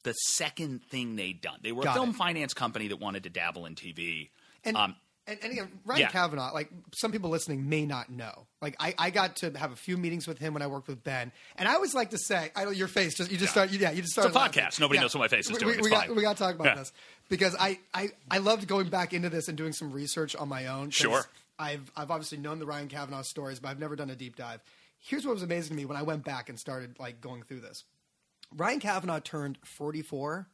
the second thing they'd done. They were Got a film it. finance company that wanted to dabble in TV. And, um, and, and again, Ryan Yeah. Kavanaugh, like some people listening may not know. Like I, I got to have a few meetings with him when I worked with Ben, and I always like to say, I know your face just you just Yeah. start, yeah, you just start. It's a started. podcast. Nobody knows what my face is We- doing. We, we got, we got to talk about Yeah. this because I, I I loved going back into this and doing some research on my own. Sure. I've I've obviously known the Ryan Kavanaugh stories, but I've never done a deep dive. Here's what was amazing to me when I went back and started like going through this. Ryan Kavanaugh turned 44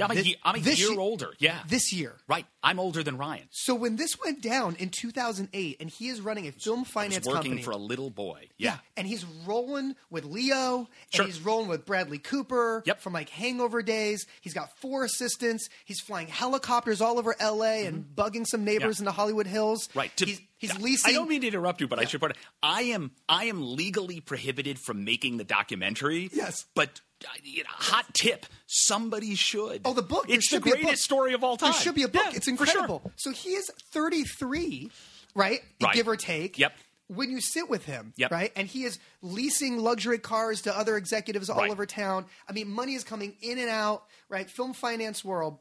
I'm a, Thi- ye- I'm a this year ye- older. Yeah. this year. right. I'm older than Ryan. So when this went down in 2008, and he is running a film finance working company, for a little boy. yeah. Yeah. and he's rolling with Leo, Sure. and he's rolling with Bradley Cooper Yep. from like Hangover days. He's got four assistants. He's flying helicopters all over L.A. and bugging some neighbors Mm-hmm. Yeah. in the Hollywood Hills. Right. To- he's he's I don't mean to interrupt you, but I should point out I am I am legally prohibited from making the documentary. Yes. But you know, hot tip: somebody should. Oh, the book. It's the should be a greatest book. story of all time. There should be a book. Yeah, it's for sure. incredible. So he is 33, right? Right. Give or take. Yep. When you sit with him, Yep. right? And he is leasing luxury cars to other executives all Right. over town. I mean, money is coming in and out, right? Film finance world.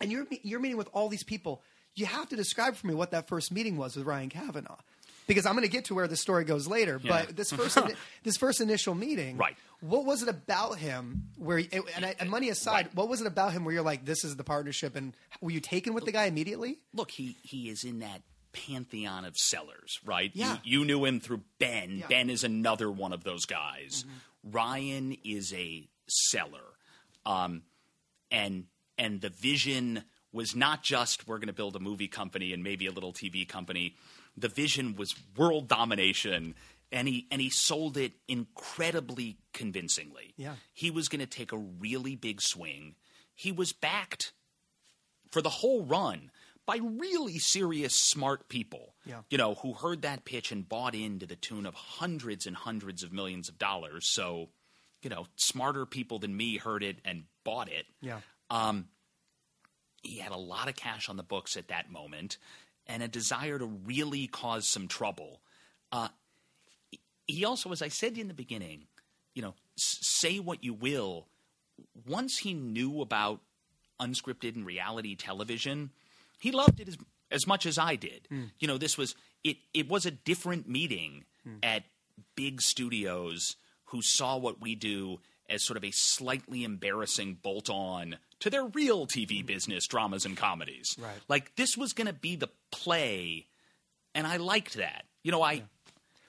And you're you're meeting with all these people. You have to describe for me what that first meeting was with Ryan Kavanaugh. Because I'm going to get to where the story goes later, Yeah. but this first this first initial meeting, Right. What was it about him where, and, I- and money aside, Right. what was it about him where you're like, this is the partnership, and were you taken with the guy immediately? Look, he he is in that pantheon of sellers, right? Yeah. You, you knew him through Ben. Yeah. Mm-hmm. Ben is another one of those guys. Ryan is a seller, um, and and the vision was not just we're going to build a movie company and maybe a little TV company. The vision was world domination, and he and he sold it incredibly convincingly. Yeah. he was going to take a really big swing. He was backed for the whole run by really serious, smart people. Yeah. You know, who heard that pitch and bought in to the tune of hundreds and hundreds of millions of dollars. So, you know, smarter people than me heard it and bought it. Yeah. Um, he had a lot of cash on the books at that moment and a desire to really cause some trouble. Uh, he also, as I said in the beginning, you know, s- say what you will. Once he knew about unscripted and reality television, he loved it as as much as I did. You know, this was it. It was a different meeting at big studios who saw what we do as sort of a slightly embarrassing bolt on to their real TV mm-hmm. business, dramas and comedies. Right. Like this was going to be the play, and I liked that. You know, I.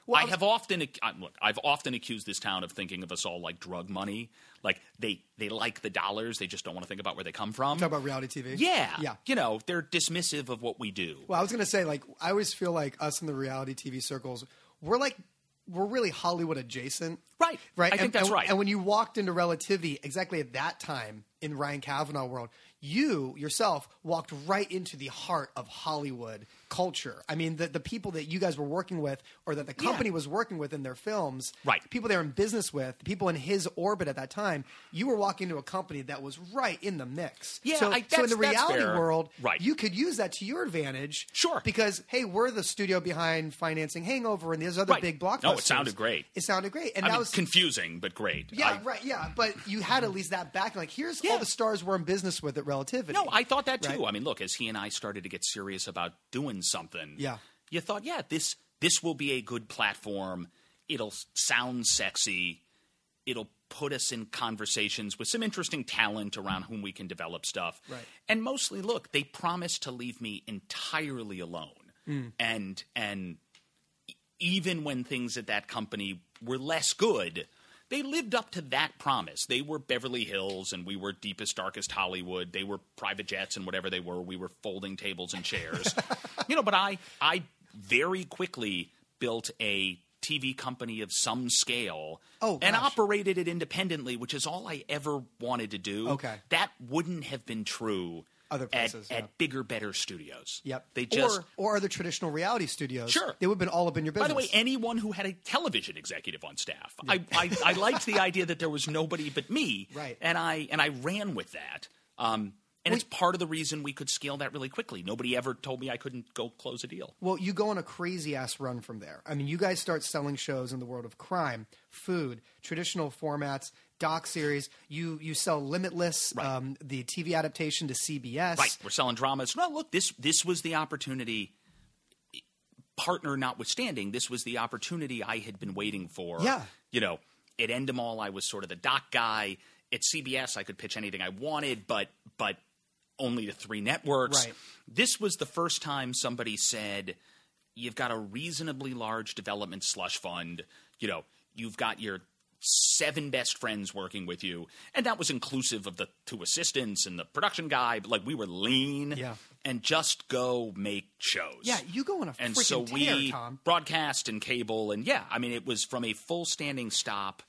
Well, I I was- have often look. I've often accused this town of thinking of us all like drug money. Like they they like the dollars, they just don't want to think about where they come from. Talk about reality TV. yeah, Yeah. You know, they're dismissive of what we do. Well, I was going to say, like, I always feel like us in the reality TV circles, we're like, we're really Hollywood adjacent. Right. Right. I think that's and- right. And when you walked into Relativity, exactly at that time in Ryan Kavanaugh world, you yourself walked right into the heart of Hollywood culture. I mean, the, the people that you guys were working with or that the company was working with in their films, Right. people they were in business with, people in his orbit at that time, you were walking into a company that was right in the mix. Yeah, so, I- so in the reality world, Right. you could use that to your advantage. Sure. Because, hey, we're the studio behind financing Hangover and these other Right. big blockbusters. No, it sounded great. It sounded great. And I that mean, was confusing but great. yeah, I- right, yeah. But you had at least that back. Like, here's Yeah. all the stars we're in business with at Relativity. No, I thought that too. Right. I mean, look, as he and I started to get serious about doing something, Yeah. you thought, yeah, this this will be a good platform. It'll sound sexy. It'll put us in conversations with some interesting talent around whom we can develop stuff. Right. And mostly, look, they promised to leave me entirely alone. Mm. And and even when things at that company were less good, they lived up to that promise. They were Beverly Hills, and we were deepest, darkest Hollywood. They were private jets and whatever they were. We were folding tables and chairs, you know. But I, I very quickly built a TV company of some scale Oh, and operated it independently, which is all I ever wanted to do. Okay. That wouldn't have been true Other places, at, yeah. at bigger, better studios. Yep. They just or or other traditional reality studios. Sure. They would have been all up in your business. by the way, anyone who had a television executive on staff, I, I, I liked the idea that there was nobody but me, Right. And I and I ran with that. Um, and it's part of the reason we could scale that really quickly. Nobody ever told me I couldn't go close a deal. Well, you go on a crazy ass run from there. I mean, you guys start selling shows in the world of crime, food, traditional formats, doc series. You you sell Limitless, Right. um, the TV adaptation to CBS. Right, we're selling dramas. Well, look, this this was the opportunity. Partner notwithstanding, this was the opportunity I had been waiting for. Yeah. you know, at Endemol, I was sort of the doc guy. At CBS, I could pitch anything I wanted, but but only to three networks. Right. This was the first time somebody said, "You've got a reasonably large development slush fund. You know, you've got your." Seven best friends working with you, and that was inclusive of the two assistants and the production guy. But like we were lean, Yeah. and just go make shows. Yeah, you go on a and so tear, we Tom. broadcast and cable, and yeah, I mean it was from a full standing stop.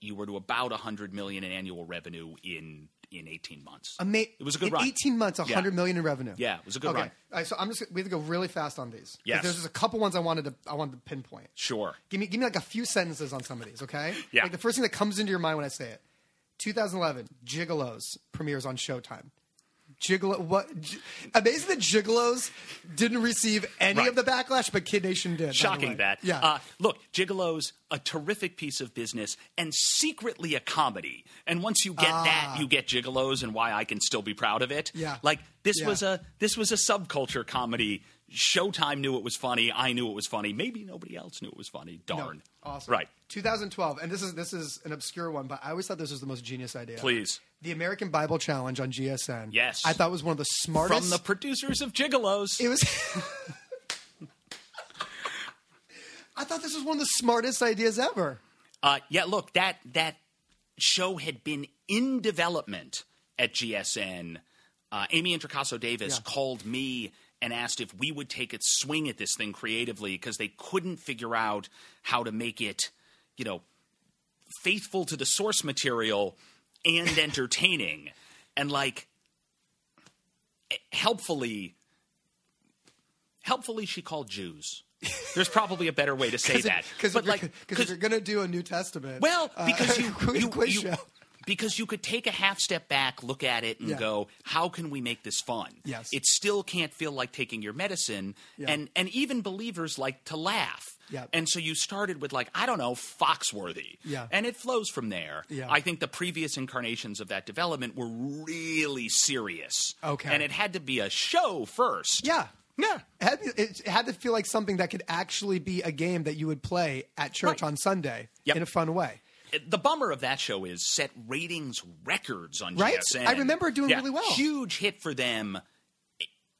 You were to about a hundred million in annual revenue in in eighteen months. Ama- it was a good in run. 18 months, a hundred million in revenue. Yeah, it was a good okay. run. All right, so I'm just we have to go really fast on these. Yes. There's just a couple ones I wanted to I wanted to pinpoint. Sure. Give me give me like a few sentences on some of these, okay? Yeah. Like the first thing that comes into your mind when I say it. 2011, Gigolos premieres on Showtime. Gigolo, what? G- amazing that Gigolos didn't receive any Right. of the backlash, but Kid Nation did. Shocking that. Yeah. Uh, look, Gigolo's a terrific piece of business and secretly a comedy. And once you get that, you get Gigolos and why I can still be proud of it. Ah. Yeah. Like this Yeah. was a this was a subculture comedy. Showtime knew it was funny. I knew it was funny. Maybe nobody else knew it was funny. No. Darn. Awesome. Right. 2012, and this is this is an obscure one, but I always thought this was the most genius idea. Please. The American Bible Challenge on GSN. Yes. I thought was one of the smartest. From the producers of Gigolos. It was. I thought this was one of the smartest ideas ever. Uh, yeah, look, that that show had been in development at GSN. Uh, Amy Introcaso Davis Yeah. called me and asked if we would take a swing at this thing creatively because they couldn't figure out how to make it, you know, faithful to the source material and entertaining. and like helpfully helpfully she called Jews. There's probably a better way to say that. Because like you're- 'cause you're going to do a New Testament. well, uh, because you, quiz, you, you- show. Because you could take a half step back, look at it, and Yeah. go, "How can we make this fun?" Yes. it still can't feel like taking your medicine, Yeah. and and even believers like to laugh. Yeah. And so you started with like I don't know Foxworthy, Yeah. and it flows from there. Yeah. I think the previous incarnations of that development were really serious. Okay. and it had to be a show first. Yeah. yeah. It had, it had to feel like something that could actually be a game that you would play at church Right. on Sunday Yep. in a fun way. The bummer of that show is set ratings records on Right? GSN. I remember doing Yeah, really well. Huge hit for them.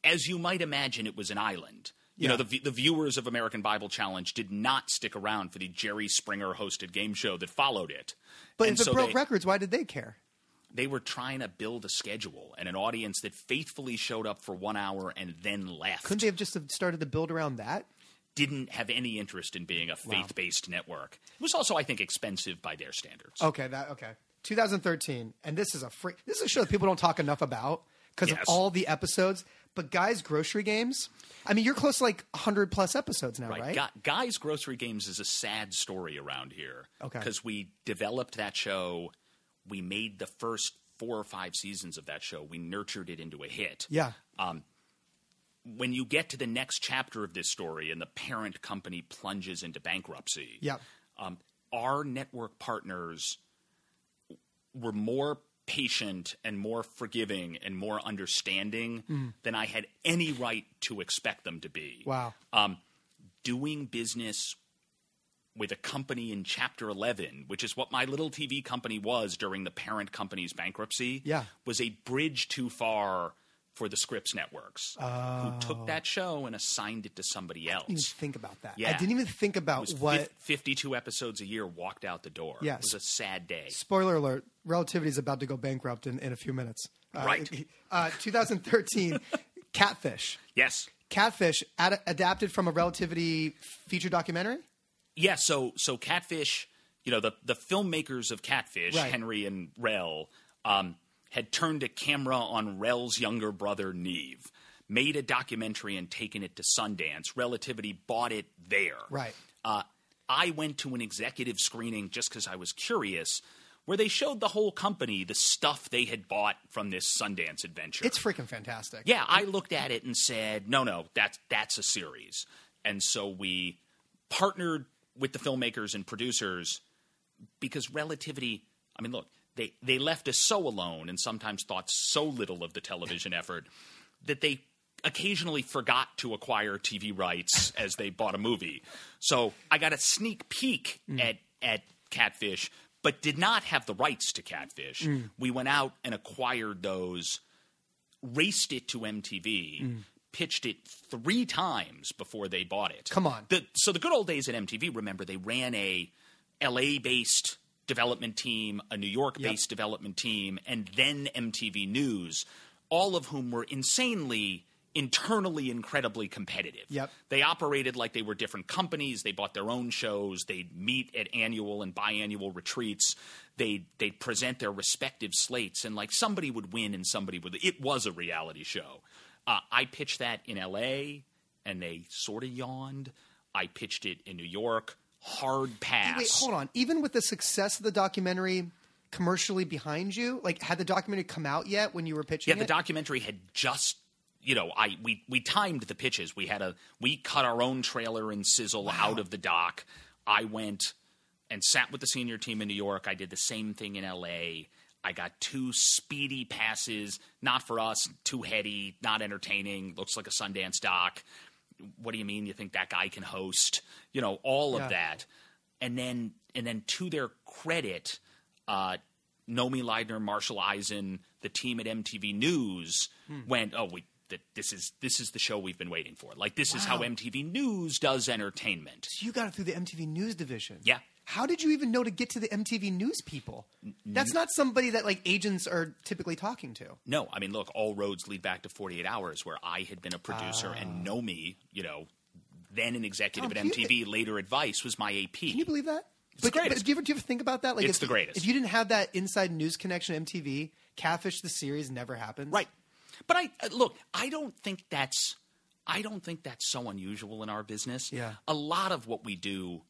As you might imagine, it was an island. You know, the, the viewers of American Bible Challenge did not stick around for the Jerry Springer hosted game show that followed it. But And if it broke they, records, why did they care? they were trying to build a schedule and an audience that faithfully showed up for one hour and then left. Couldn't they have just started to build around that? Didn't have any interest in being a faith based network. It was also, I think, expensive by their standards. Okay, that okay. 2013, and this is a free. This is a show that people don't talk enough about because Yes. of all the episodes. But guys, grocery games. I mean, you're close to like 100 plus episodes now, right? Gu- Guys Grocery Games is a sad story around here. Okay. Because we developed that show, we made the first four or five seasons of that show, we nurtured it into a hit. Yeah. Um, When you get to the next chapter of this story and the parent company plunges into bankruptcy, Yeah. um, our network partners were more patient and more forgiving and more understanding Mm. than I had any right to expect them to be. Wow. Um, doing business with a company in Chapter 11, which is what my little TV company was during the parent company's bankruptcy, Yeah. was a bridge too far for the Scripps networks, who took that show and assigned it to somebody Oh. Even else. think about that. Yeah. I didn't even think about what. fif- 52 episodes a year walked out the door. Yes. It was a sad day. Spoiler alert: Relativity is about to go bankrupt in, in a few minutes. Uh, Right. Uh, 2013, Catfish. Yes. Catfish ad- adapted from a Relativity feature documentary. Yeah, so so Catfish, you know, the the filmmakers of Catfish, Right. Henry and Rel, um, had turned a camera on Rel's younger brother Nev, made a documentary and taken it to Sundance. Relativity bought it there. Right. Uh, I went to an executive screening just because I was curious, where they showed the whole company the stuff they had bought from this Sundance adventure. It's freaking fantastic. Yeah, I looked at it and said, no, no, that's that's a series. And so we partnered with the filmmakers and producers because relativity. I mean, look, they they left us so alone and sometimes thought so little of the television effort that they occasionally forgot to acquire TV rights as they bought a movie. So I got a sneak peek mm. at at Catfish, but did not have the rights to Catfish. Mm. We went out and acquired those raced it to MTV, mm. pitched it three times before they bought it. Come on. The, so the good old days at MTV, remember, they ran a LA based development team, a New York based development team, and then MTV News, all of whom were insanely internally incredibly competitive. Yep. They operated like they were different companies. They bought their own shows. They'd meet at annual and biannual retreats. They'd, they'd present their respective slates, and like somebody would win and somebody would. It was a reality show. Uh, I pitched that in LA, and they sort of yawned. I pitched it in New York. Hard pass. Wait, hold on. Even with the success of the documentary commercially behind you, like had the documentary come out yet when you were pitching Yeah, the it? documentary had just you know, I we we timed the pitches. We had a we cut our own trailer and sizzle out of the doc. I went and sat with the senior team in New York. I did the same thing in LA. I got two speedy passes, not for us, too heady, not entertaining, looks like a Sundance doc. What do you mean you think that guy can host? You know, all Yeah. of that. And then and then to their credit, uh, Nomi Leidner, Marshall Eisen, the team at MTV News went, "Oh, we th- this is this is the show we've been waiting for. Like this is how MTV News does entertainment." So you got it through the MTV News division. Yeah. How did you even know to get to the MTV News people? That's not somebody that like agents are typically talking to. No, I mean, look, all roads lead back to 48 Hours, where I had been a producer and Nomi, you know, then an executive Tom, at MTV, later advice was my AP. Can you believe that? the but, but greatest. do you ever do you ever think about that? Like It's if, the greatest. If you didn't have that inside news connection, MTV, Catfish the series never happens. Right. But I uh, look, I don't think that's I don't think that's so unusual in our business. Yeah. A lot of what we do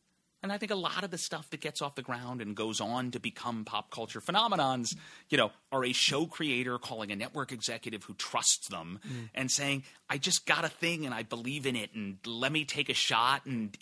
and I think a lot of the stuff that gets off the ground and goes on to become pop culture phenomenons, you know, are a show creator calling a network executive who trusts them Mm. and saying, "I just got a thing and I believe in it and let me take a shot and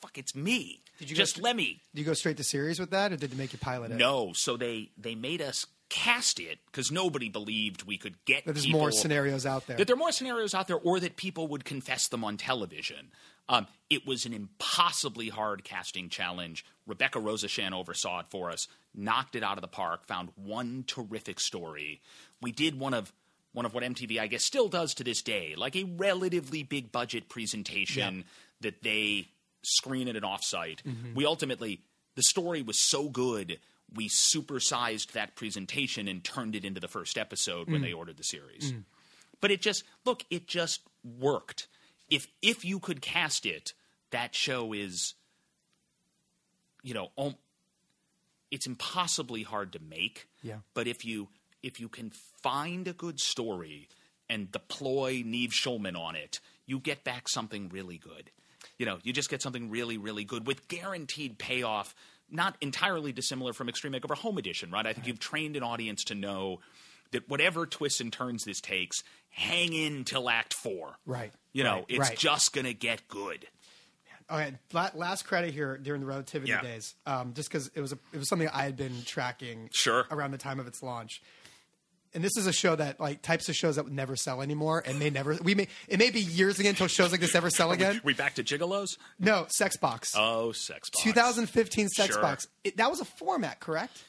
fuck it's me. Did you just let me." Did you go straight to series with that, or did they make you pilot it? No, so they they made us cast it because nobody believed we could get That there's people- more scenarios out there. that there are more scenarios out there or that people would confess them on television. Um, it was an impossibly hard casting challenge. Rebecca Rosashan oversaw it for us, knocked it out of the park, found one terrific story. We did one of one of what MTV I guess still does to this day, like a relatively big budget presentation Yeah. that they screen at an offsite. Mm-hmm. We ultimately the story was so good we supersized that presentation and turned it into the first episode Mm. when they ordered the series. But it just look, it just worked. If if you could cast it, that show is you know, um, it's impossibly hard to make. Yeah. But if you if you can find a good story and deploy Nev Schulman on it, you get back something really good. You know, you just get something really, really good with guaranteed payoff, not entirely dissimilar from Extreme Makeover Home Edition, right? I think you've trained an audience to know that whatever twists and turns this takes, hang in till Act Four. Right. You know, Right. it's Right. just gonna get good. Okay, last credit here during the relativity Yeah. days, um, just because it was a, it was something I had been tracking Sure. around the time of its launch. And this is a show that like types of shows that would never sell anymore, and may never. We may it may be years again until shows like this ever sell again. We back to gigolos? No, Sex Box, Oh, sex box. 2015 Sex Sure. Box. It, that was a format, correct?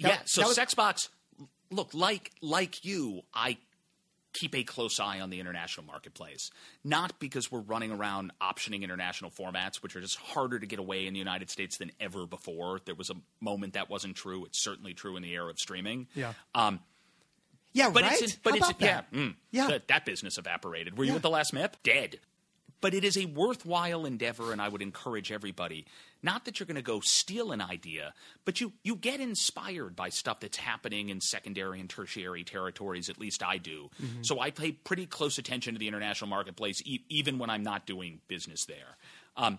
That- yeah. So was- Sexbox, look like like you, I keep a close eye on the international marketplace. Not because we're running around optioning international formats, which are just harder to get away in the United States than ever before. There was a moment that wasn't true. It's certainly true in the era of streaming. Yeah. Um, Yeah, but right. it's but How it's about yeah, that? mm, Yeah. That, that business evaporated. Were you at the last MIP? Dead. But it is a worthwhile endeavor, and I would encourage everybody. Not that you're going to go steal an idea, but you you get inspired by stuff that's happening in secondary and tertiary territories. At least I do. Mm-hmm. So I pay pretty close attention to the international marketplace, e- even when I'm not doing business there. Um,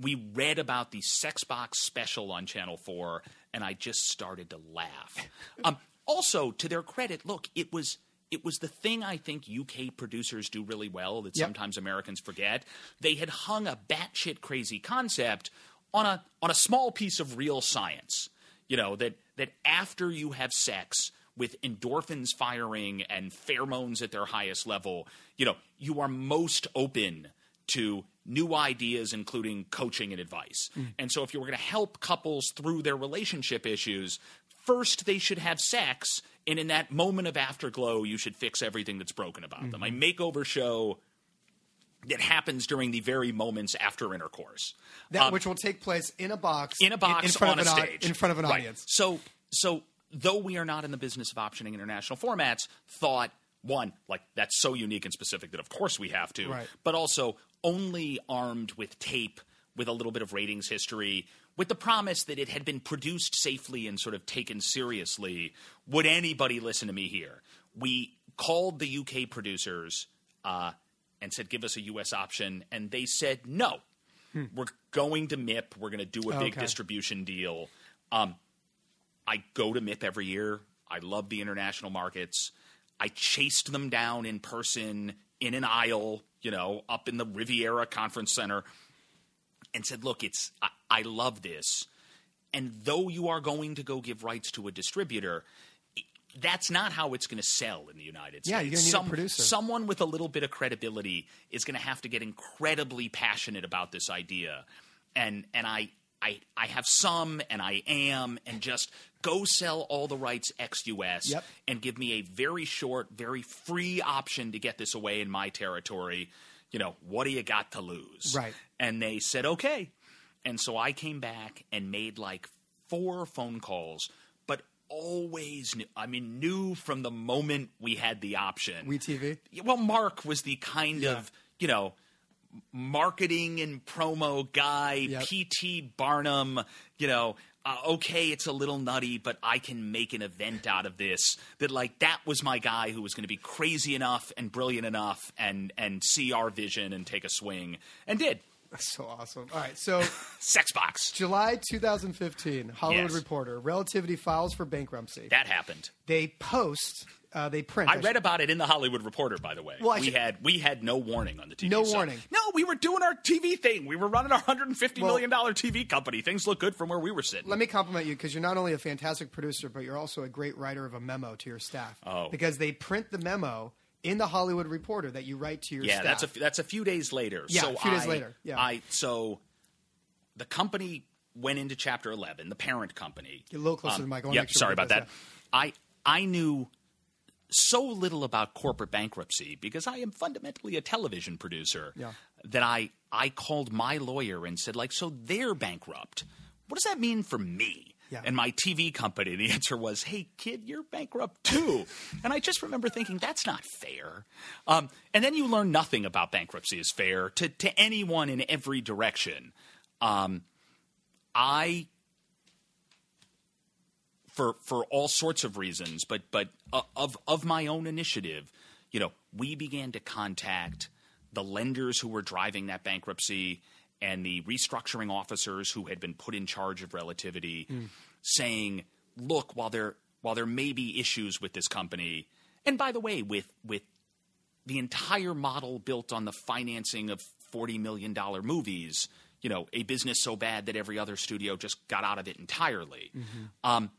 we read about the sex box special on Channel 4, and I just started to laugh. Um, also, to their credit, look, it was it was the thing I think UK producers do really well that Yep. sometimes Americans forget. They had hung a batshit crazy concept on a on a small piece of real science. You know that that after you have sex with endorphins firing and pheromones at their highest level, you know you are most open to new ideas, including coaching and advice. Mm. And so, if you were going to help couples through their relationship issues, first they should have sex, and in that moment of afterglow, you should fix everything that's broken about them. A makeover show that happens during the very moments after intercourse. That Um, which will take place in a box, in a box in, front on of a an stage in front of an Right. audience. So, so though we are not in the business of optioning international formats, thought one like that's so unique and specific that of course we have to, Right. but also only armed with tape with a little bit of ratings history. With the promise that it had been produced safely and sort of taken seriously, would anybody listen to me here? We called the UK producers uh, and said, "Give us a US option," and they said, "No, we're going to MIP. We're going to do a big Okay. distribution deal. Um, I go to MIP every year. I love the international markets. I chased them down in person in an aisle, you know, up in the Riviera Conference Center, and said, "Look, it's I, I love this, and though you are going to go give rights to a distributor." That's not how it's going to sell in the United States. Yeah, you're gonna need a producer. Someone with a little bit of credibility is going to have to get incredibly passionate about this idea, and and I I I have some, and I am, and just go sell all the rights ex US Yep. and give me a very short, very free option to get this away in my territory. You know, what do you got to lose? Right. And they said, okay. And so I came back and made like four phone calls, but always knew, I mean, knew from the moment we had the option. We TV. Well, Mark was the kind Yeah. of, you know, marketing and promo guy, Yep. P.T. Barnum, you know, uh, okay, it's a little nutty, but I can make an event out of this. That like that was my guy who was going to be crazy enough and brilliant enough and and see our vision and take a swing and did. That's so awesome. All right, so Sex box. July 2015, Hollywood Yes. Reporter, Relativity files for bankruptcy. That happened. they post, uh, they print. I read about it in the Hollywood Reporter, by the way. Well, I we had we had no warning on the TV. No side. warning. No, we were doing our TV thing. We were running our hundred and fifty Well- million dollar TV company. Things look good from where we were sitting. Let me compliment you because you're not only a fantastic producer, but you're also a great writer of a memo to your staff. Oh. Because they print the memo in the Hollywood Reporter that you write to your yeah, staff. that's a that's a few days later. Yeah, so a few days later, yeah. I so the company went into Chapter Eleven, the parent company. Get a little closer to the mic. I wanna Yep, make sure sorry about that. I I knew so little about corporate bankruptcy because I am fundamentally a television producer Yeah. that I I called my lawyer and said like, so they're bankrupt. What does that mean for me? Yeah. And my TV company, the answer was, "Hey, kid, you're bankrupt too." and I just remember thinking, "That's not fair." Um, and then you learn nothing about bankruptcy is fair to to anyone in every direction. Um, I for for all sorts of reasons, but but uh, of of my own initiative, you know, we began to contact the lenders who were driving that bankruptcy and the restructuring officers who had been put in charge of relativity, saying, "Look, while there while there may be issues with this company, and by the way, with with the entire model built on the financing of forty million dollar movies." You know, a business so bad that every other studio just got out of it entirely. Um,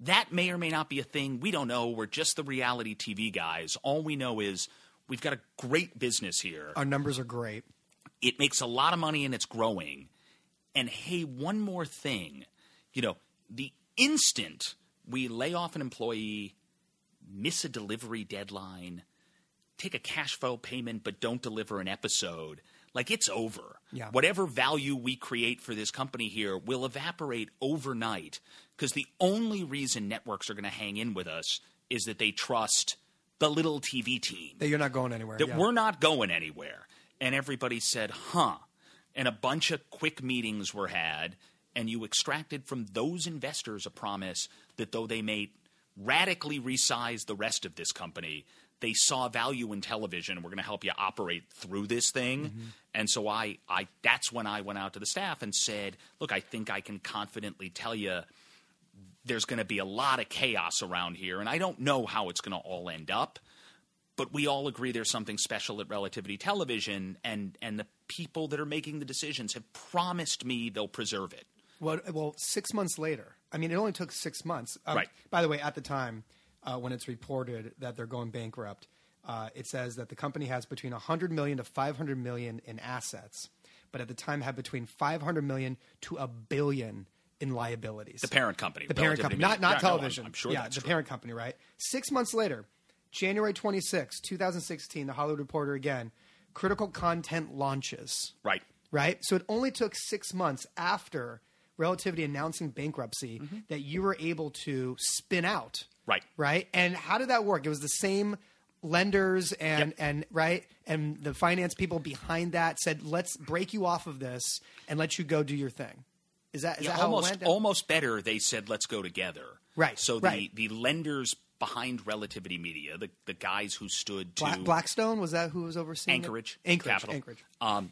that may or may not be a thing. We don't know. We're just the reality TV guys. All we know is we've got a great business here. Our numbers are great. It makes a lot of money and it's growing. And hey, one more thing. You know, the instant we lay off an employee, miss a delivery deadline, take a cash flow payment but don't deliver an episode, like it's over. Yeah. Whatever value we create for this company here will evaporate overnight because the only reason networks are going to hang in with us is that they trust the little TV team That you're not going anywhere. that yeah. we're not going anywhere. And everybody said, huh. And a bunch of quick meetings were had, and you extracted from those investors a promise that though they may radically resize the rest of this company, they saw value in television and we're going to help you operate through this thing. Mm-hmm. And so I, I that's when I went out to the staff and said, look, I think I can confidently tell you there's going to be a lot of chaos around here, and I don't know how it's going to all end up. But we all agree there's something special at Relativity Television, and and the people that are making the decisions have promised me they'll preserve it. Well, well, six months later. I mean, it only took six months. Um, Right. By the way, at the time uh, when it's reported that they're going bankrupt, uh, it says that the company has between 100 million to 500 million in assets, but at the time had between 500 million to a billion in liabilities. The parent company, The parent company, not not Yeah, no, I'm- television. I'm, sure yeah, the true. parent company, right? Six months later, January 26, 2016, the Hollywood Reporter again, critical content launches Right. right? So it only took six months after Relativity announcing bankruptcy mm-hmm. that you were able to spin out, Right. right? And how did that work? It was the same lenders and Yep. and right and the finance people behind that said, "Let's break you off of this and let you go do your thing." Is that is Yeah, that how almost it went? almost better. They said, "Let's go together." Right, So the right. the lenders behind Relativity Media, the the guys who stood to Bla- Blackstone was that who was overseeing it? Anchorage, Anchorage, Capital, Anchorage. um,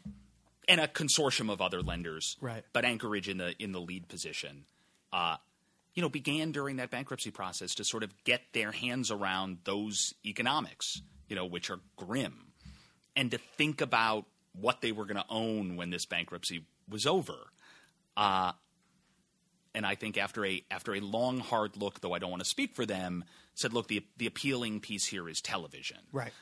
and a consortium of other lenders, Right. But Anchorage in the in the lead position, uh, you know, began during that bankruptcy process to sort of get their hands around those economics, you know, which are grim, and to think about what they were going to own when this bankruptcy was over. Uh, and I think after a after a long hard look, though I don't want to speak for them, said, look, the the appealing piece here is television Right.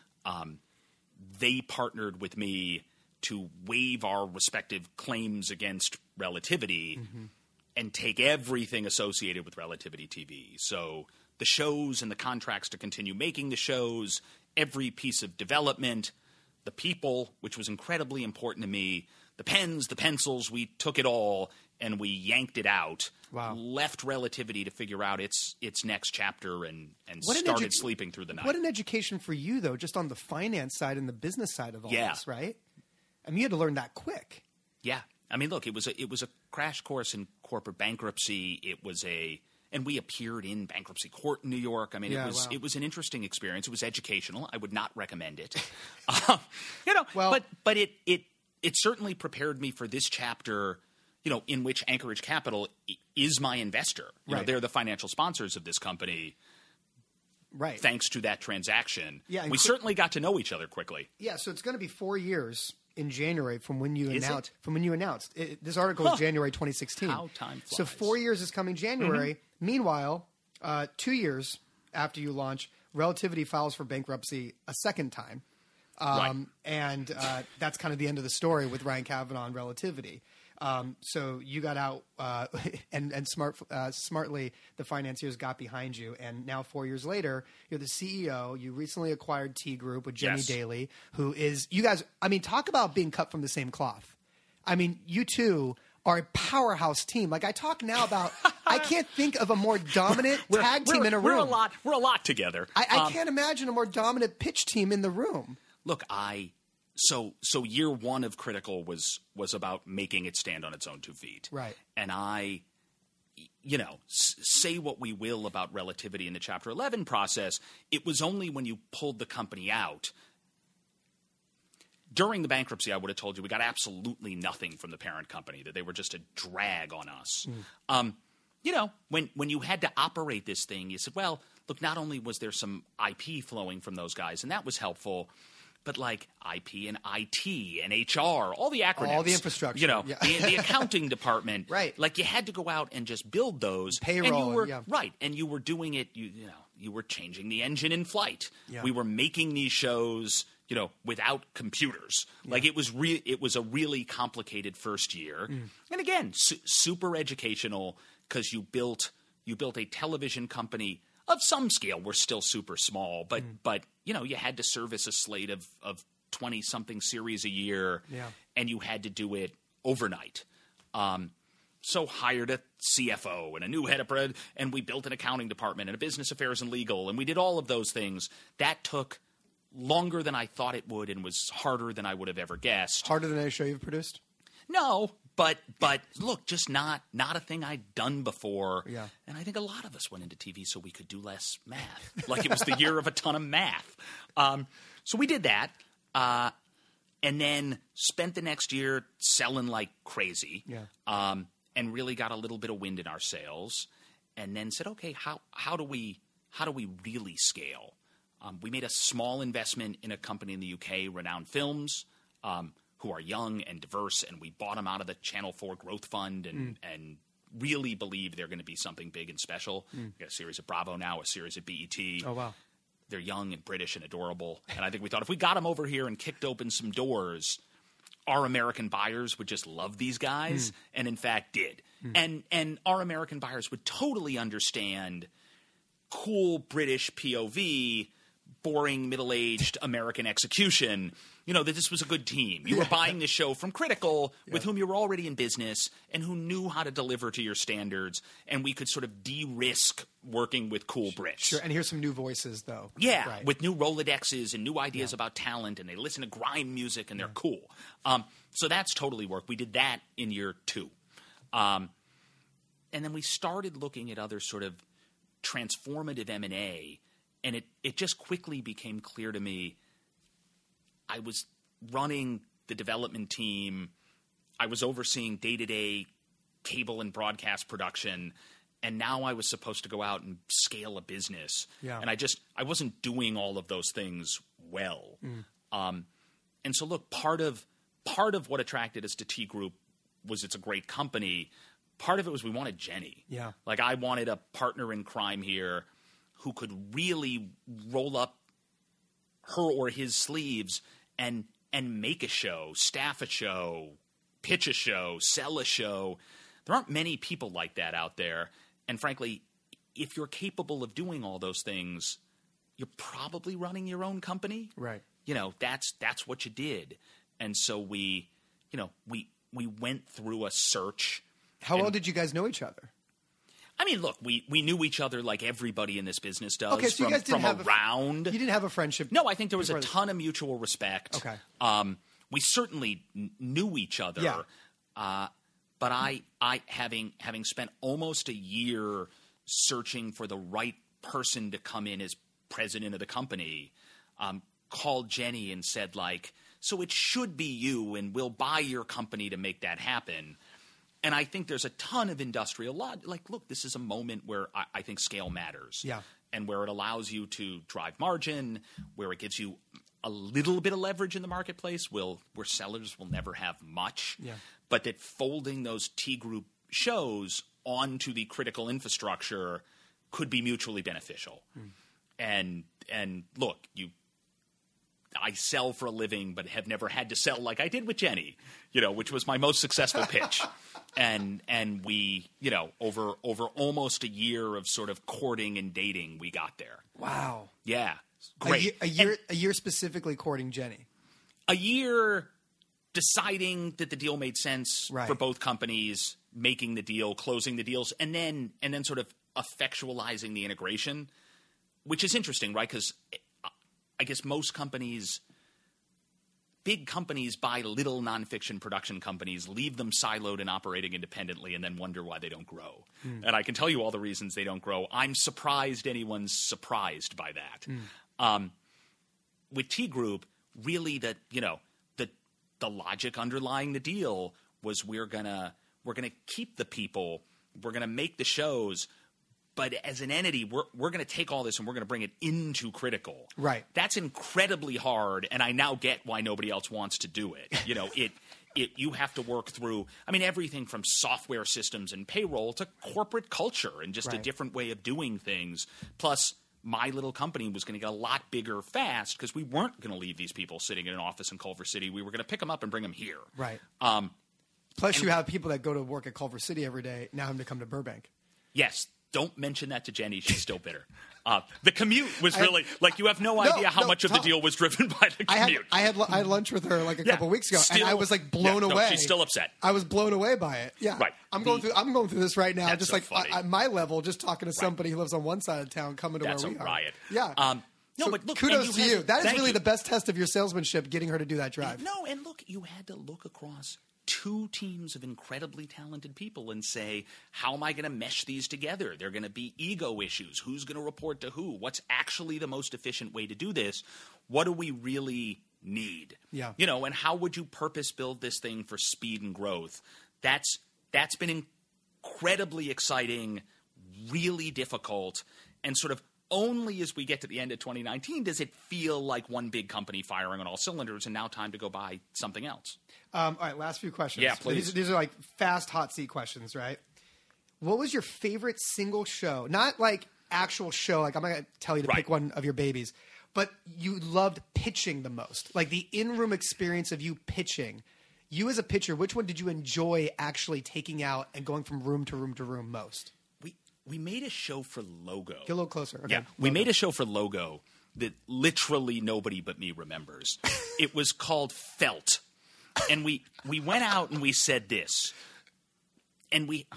they partnered with me to waive our respective claims against relativity and take everything associated with relativity TV. So the shows and the contracts to continue making the shows, every piece of development, the people, which was incredibly important to me, the pens, the pencils, we took it all and we yanked it out. Wow. Left relativity to figure out its its next chapter and and What an started edu- sleeping through the night. What an education for you, though, just on the finance side and the business side of all Yeah. this, right? I mean, you had to learn that quick. Yeah, I mean, look, it was a it was a crash course in corporate bankruptcy. It was a and we appeared in bankruptcy court in New York. I mean, Yeah, it was wow. it was an interesting experience. It was educational. I would not recommend it. um, you know, Well- but but it it it certainly prepared me for this chapter. You know, in which Anchorage Capital is my investor. You know, Right. they're the financial sponsors of this company. Right. Thanks to that transaction, Yeah, we cri- certainly got to know each other quickly. Yeah, so it's going to be four years in January from when you Is announced. it? From when you announced it, this article is January 2016. How time So flies. Mm-hmm. four years is coming January. Meanwhile, uh, two years after you launch, Relativity files for bankruptcy a second time, um, and uh, that's kind of the end of the story with Ryan Kavanaugh and Relativity. Um, so you got out, uh, and and smart, uh, smartly, the financiers got behind you, and now four years later, you're the CEO. You recently acquired T Group with Jenny Yes. Daly, who is you guys. I mean, talk about being cut from the same cloth. I mean, you two are a powerhouse team. Like I talk now about, I can't think of a more dominant tag team we're, in a room. we're a lot. We're a lot together. I, I Um, can't imagine a more dominant pitch team in the room. Look i so so year one of critical was was about making it stand on its own two feet. Right. and i you know s- say what we will about relativity in the chapter 11 process it was only when you pulled the company out during the bankruptcy i would have told you we got absolutely nothing from the parent company that they were just a drag on us. Um, you know, when when you had to operate this thing, you said, well, look, not only was there some IP flowing from those guys, and that was helpful, but like IP and IT and HR, all the acronyms, All the infrastructure, you know, yeah. the, the accounting department, Right. Like you had to go out and just build those and you Payroll, were yeah. right, and you were doing it. You, you know, you were changing the engine in flight. Yeah. We were making these shows. You know, without computers, like it was re- it was a really complicated first year, Mm. and again, su- super educational because you built you built a television company of some scale. We're still super small, but but you know, you had to service a slate of of twenty something series a year, Yeah. and you had to do it overnight. Um, so hired a CFO and a new head of bread, and we built an accounting department and a business affairs and legal, and we did all of those things. That took longer than I thought it would, and was harder than I would have ever guessed. Harder than any show you've produced? No, but but look, just not not a thing I'd done before. Yeah. And I think a lot of us went into TV so we could do less math. Like it was the year of a ton of math. Um, so we did that, uh, and then spent the next year selling like crazy. Yeah. Um, and really got a little bit of wind in our sails, and then said, okay, how how do we how do we really scale? Um, we made a small investment in a company in the UK, Renowned Films, um, who are young and diverse, and we bought them out of the Channel 4 Growth Fund and, mm. and really believe they're going to be something big and special. Mm. We got a series of Bravo now, a series of BET. Oh, wow. They're young and British and adorable. And I think we thought if we got them over here and kicked open some doors, our American buyers would just love these guys, mm. and in fact did. And and our American buyers would totally understand cool British POV, boring middle aged American execution. You know that this was a good team. You were buying this show from Critical, with whom you were already in business and who knew how to deliver to your standards, and we could sort of de-risk working with cool Brits. Sure. And here's some new voices, though. Yeah, Right. with new Rolodexes and new ideas about talent, and they listen to grime music and they're cool. Um, so that's totally worked. We did that in year two. Um, and then we started looking at other sort of transformative M&A, and it, it just quickly became clear to me I was running the development team. I was overseeing day to day cable and broadcast production. And now I was supposed to go out and scale a business. Yeah. And I just, I wasn't doing all of those things well. Mm. Um, and so look, part of, part of what attracted us to T Group was it's a great company. Part of it was we wanted Jenny. Yeah. Like I wanted a partner in crime here who could really roll up her or his sleeves and and make a show, staff a show, pitch a show, sell a show. There aren't many people like that out there. And frankly, if you're capable of doing all those things, you're probably running your own company. Right. You know, that's that's what you did. And so we, you know, we we went through a search. How well did you guys know each other? I mean, look, we, we knew each other like everybody in this business does Okay, so you from, guys didn't from have a- around. You didn't have a friendship. No, I think there was a this- ton of mutual respect. Okay. Um, we certainly n- knew each other. Yeah. Uh, but I, I having having spent almost a year searching for the right person to come in as president of the company, um, called Jenny and said like, "So it should be you, and we'll buy your company to make that happen." And I think there's a ton of industrial law. Like, look, this is a moment where I, I think scale matters Yeah. and where it allows you to drive margin, where it gives you a little bit of leverage in the marketplace, will where sellers will never have much. Yeah. But that folding those T group shows onto the critical infrastructure could be mutually beneficial. Hmm. And and look, you I sell for a living, but have never had to sell like I did with Jenny, you know, which was my most successful pitch. And and we, you know, over over almost a year of sort of courting and dating, we got there. Wow. Yeah, A great. A, year, a year specifically courting Jenny. a year deciding that the deal made sense Right. for both companies, making the deal, closing the deals, and then and then sort of effectualizing the integration, which is interesting, right? Because I guess most companies, big companies, buy little nonfiction production companies, leave them siloed and operating independently, and then wonder why they don't grow. And I can tell you all the reasons they don't grow. I'm surprised anyone's surprised by that. Um, with T Group, really that you know the the logic underlying the deal was we're gonna we're gonna keep the people, we're gonna make the shows, but as an entity, we're we're gonna take all this and we're gonna bring it into critical. Right. That's incredibly hard, and I now get why nobody else wants to do it. You know, it it you have to work through. I mean, everything from software systems and payroll to corporate culture and just a different way of doing things. Plus, my little company was going to get a lot bigger fast because we weren't going to leave these people sitting in an office in Culver City. We were going to pick them up and bring them here. Right. Um, Plus, you have people that go to work at Culver City every day now having to come to Burbank. yes, don't mention that to Jenny. She's still bitter. Uh, the commute was really like you have no idea how no, much of the deal was driven by the I had commute. I had I had lunch with her like a Yeah. couple weeks ago, and I was like blown yeah, no, away. she's still upset. I was blown away by it. Yeah, Right. I'm going through. I'm going through this right now. Just so like at my level, just talking to somebody who lives on one side of town, coming to That's where we are. riot. Yeah. Um, no, So but look, kudos and to had you. That is really you. the best test of your salesmanship, getting her to do that drive. No, and look, you had to look across two teams of incredibly talented people and say, how am I going to mesh these together? They're going to be ego issues. Who's going to report to who? What's actually the most efficient way to do this? What do we really need? Yeah. You know, and how would you purpose build this thing for speed and growth? That's that's been incredibly exciting, really difficult, and sort of only as we get to the end of 2019 does it feel like one big company firing on all cylinders and now time to go buy something else. Um, all right, last few questions. Yeah, please. These, these are like fast hot seat questions, right? What was your favorite single show? Not like actual show. Like I'm not gonna tell you to Right. pick one of your babies, but you loved pitching the most. Like the in-room experience of you pitching. You as a pitcher, which one did you enjoy actually taking out and going from room to room to room most? We we made a show for Logo. Get a little closer. Okay. Yeah, we made a show for Logo that literally nobody but me remembers. it was called Felt, and we we went out and we said this, and we.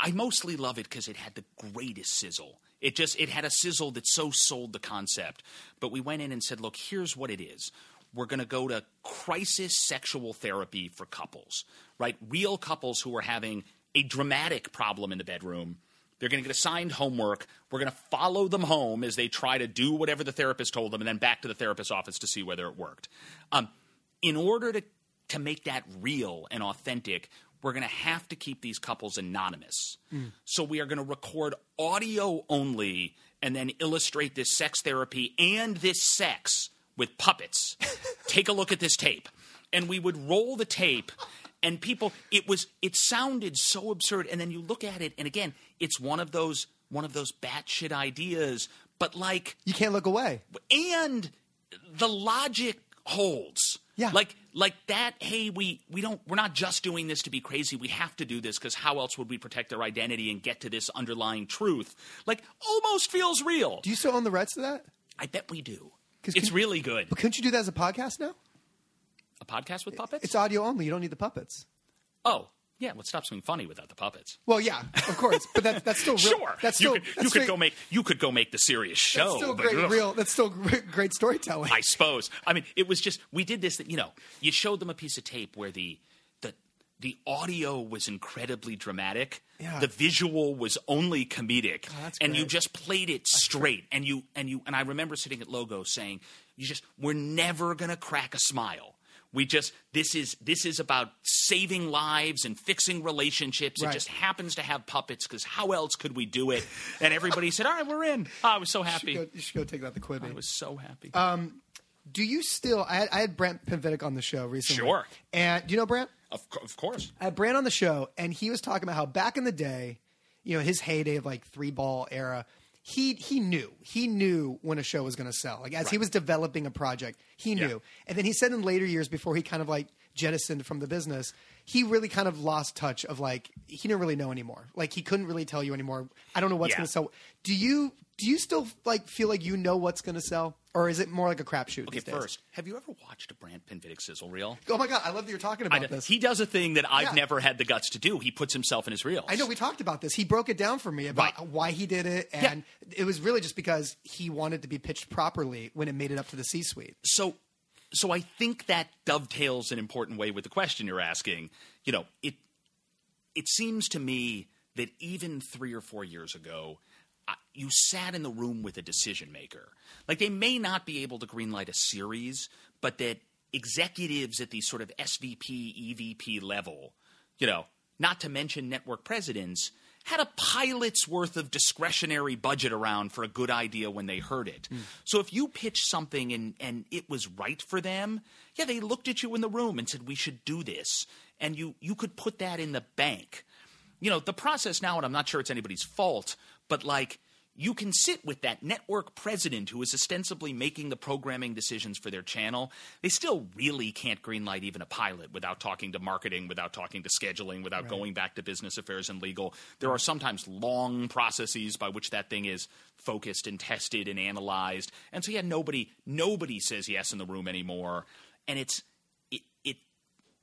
I mostly love it because it had the greatest sizzle. It just it had a sizzle that so sold the concept. But we went in and said, look, here's what it is. We're going to go to crisis sexual therapy for couples, right? Real couples who are having a dramatic problem in the bedroom. They're going to get assigned homework. We're going to follow them home as they try to do whatever the therapist told them, and then back to the therapist's office to see whether it worked. Um, in order to to make that real and authentic, we're going to have to keep these couples anonymous. Mm. So we are going to record audio only and then illustrate this sex therapy and this sex with puppets. Take a look at this tape. And we would roll the tape and people it was it sounded so absurd and then you look at it and again it's one of those one of those batshit ideas but like You can't look away. and the logic holds. Yeah. Like like that, hey, we we don't we're not just doing this to be crazy. We have to do this because how else would we protect their identity and get to this underlying truth? Like almost feels real. Do you still own the rights to that? I bet we do. It's can- really good. But couldn't you do that as a podcast now? A podcast with puppets? It's audio only. You don't need the puppets. oh, yeah, let's stop being funny without the puppets. Well, yeah, of course, but that, that's still real. Sure. That's still you could, that's you could go make you could go make the serious show. That's still great, ugh. real. That's still great, great storytelling. I suppose. I mean, it was just we did this. That you know, you showed them a piece of tape where the the the audio was incredibly dramatic. Yeah. The visual was only comedic, oh, that's and you just played it straight. And you and you and I remember sitting at Logo saying, "You just we're never gonna crack a smile." We just this is this is about saving lives and fixing relationships. Right. It just happens to have puppets because how else could we do it? And everybody said, "All right, we're in." Oh, I was so you, happy. should go, you should go take that to Quibi. I was so happy. Um, do you still? I had, I had Brant Pinvidic on the show recently. Sure. And do you know Brent? of, of course. I had Brant on the show, and he was talking about how back in the day, you know, his heyday of like three ball era, he he knew he knew when a show was going to sell. Like as he was developing a project, he Yeah. knew. And then he said in later years, before he kind of like jettisoned from the business, he really kind of lost touch of like he didn't really know anymore. Like he couldn't really tell you anymore. I don't know what's Yeah. going to sell. Do you do you still like feel like you know what's going to sell, or is it more like a crapshoot? Okay, these days? first, have you ever watched a Brant Pinvidic sizzle reel? Oh my god, I love that you're talking about this. he does a thing that I've Yeah. never had the guts to do. He puts himself in his reels. I know we talked about this. He broke it down for me about Right. why he did it, and it was really just because he wanted to be pitched properly when it made it up to the C-suite. so so I think that dovetails an important way with the question you're asking. You know, it it seems to me that even three or four years ago, you sat in the room with a decision maker. Like they may not be able to greenlight a series, but that executives at the sort of SVP, EVP level, you know, not to mention network presidents, had a pilot's worth of discretionary budget around for a good idea when they heard it. Hmm. So if you pitched something and, and it was right for them, yeah, they looked at you in the room and said, We should do this. And you you could put that in the bank. You know, the process now, and I'm not sure it's anybody's fault, but like you can sit with that network president who is ostensibly making the programming decisions for their channel. They still really can't greenlight even a pilot without talking to marketing, without talking to scheduling, without right. going back to business affairs and legal. There are sometimes long processes by which that thing is focused and tested and analyzed. And so yeah, nobody nobody says yes in the room anymore. And it's it it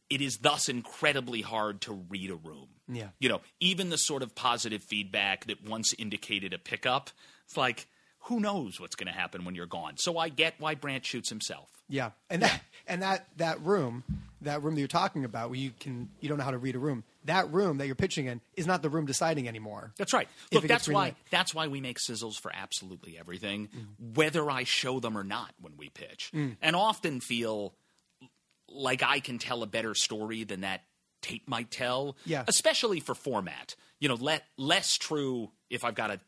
it is thus incredibly hard to read a room. Yeah. You know, even the sort of positive feedback that once indicated a pickup, it's like, who knows what's going to happen when you're gone. So I get why Brant shoots himself. Yeah. And that and that that room, that room that you're talking about where you can you don't know how to read a room. That room that you're pitching in is not the room deciding anymore. That's right. Look, that's why that's why we make sizzles for absolutely everything, mm. whether I show them or not when we pitch. Mm. And often feel like I can tell a better story than that tape might tell. Yeah. Especially for format. You know, let, less true if I've got to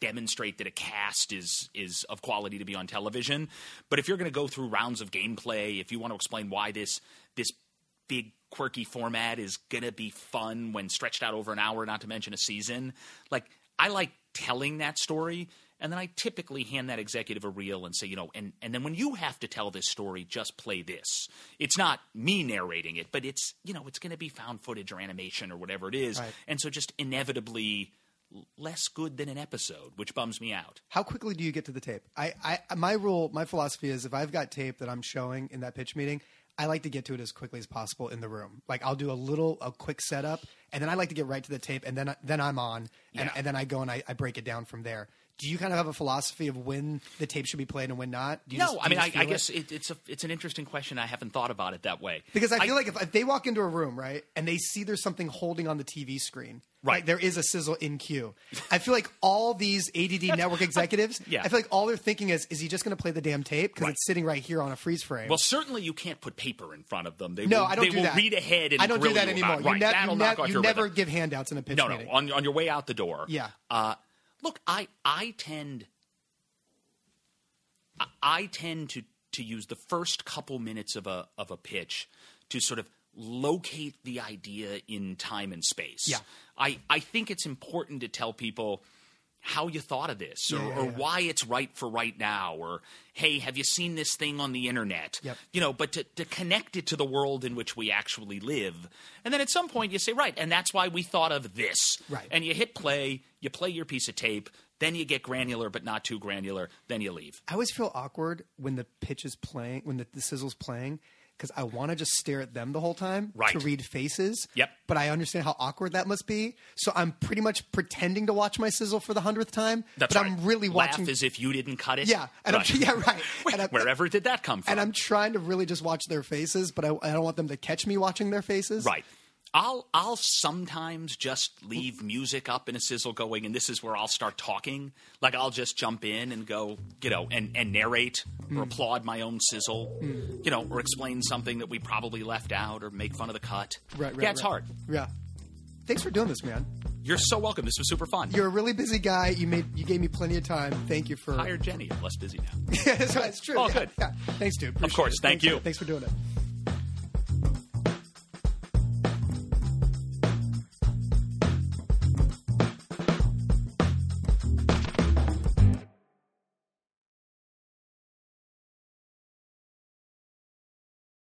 demonstrate that a cast is is of quality to be on television. But if you're going to go through rounds of gameplay, if you want to explain why this this big quirky format is going to be fun when stretched out over an hour, not to mention a season, like I like telling that story and then I typically hand that executive a reel and say, you know, and, and then when you have to tell this story, just play this. It's not me narrating it, but it's, you know, it's going to be found footage or animation or whatever it is. Right. And so just inevitably less good than an episode, which bums me out. How quickly do you get to the tape? I, I my rule, my philosophy is if I've got tape that I'm showing in that pitch meeting, I like to get to it as quickly as possible in the room. Like I'll do a little, a quick setup, and then I like to get right to the tape, and then then I'm on, and, yeah. and then I go and I, I break it down from there do you kind of have a philosophy of when the tape should be played and when not? no, just, I mean, I, I guess it, it's a it's an interesting question. I haven't thought about it that way because I feel like if, if, they walk into a room right and they see there's something holding on the TV screen, right? right there is a sizzle in queue. I feel like all these ADD network executives, yeah. I feel like all they're thinking is, is he just going to play the damn tape because right. it's sitting right here on a freeze frame? Well, certainly you can't put paper in front of them. They no, will, I don't they do will that. read ahead and I don't do that anymore. You, ne- you, ne- you never give handouts in a pitch no, meeting. No, on, on your way out the door. Yeah. Uh, look, I I tend I tend to to use the first couple minutes of a of a pitch to sort of locate the idea in time and space. Yeah. I, I think it's important to tell people how you thought of this or, yeah, yeah, or why it's right for right now or hey have you seen this thing on the internet yep. you know but to, to connect it to the world in which we actually live and then at some point you say right and that's why we thought of this right and you hit play you play your piece of tape then you get granular, but not too granular. Then you leave. I always feel awkward when the pitch is playing, when the, the sizzle's playing, because I want to just stare at them the whole time right. to read faces. Yep. But I understand how awkward that must be. So I'm pretty much pretending to watch my sizzle for the hundredth time. That's but right. I'm really Laugh watching as if you didn't cut it. Yeah, and right. I'm yeah right. Wait, and wherever did that come from? And I'm trying to really just watch their faces, but I, I don't want them to catch me watching their faces. Right. I'll I'll sometimes just leave music up in a sizzle going, and this is where I'll start talking. Like I'll just jump in and go, you know, and, and narrate or mm. applaud my own sizzle, mm. you know, or explain something that we probably left out or make fun of the cut. Right, right. Yeah, it's right. hard. Yeah. Thanks for doing this, man. You're so welcome. This was super fun. You're a really busy guy. You made you gave me plenty of time. Thank you for hire Jenny. I'm less busy now. yeah, that's. It's true. Oh, yeah, good. Yeah. Thanks, dude. Appreciate of course. It. Thank Thanks you. For, thanks for doing it.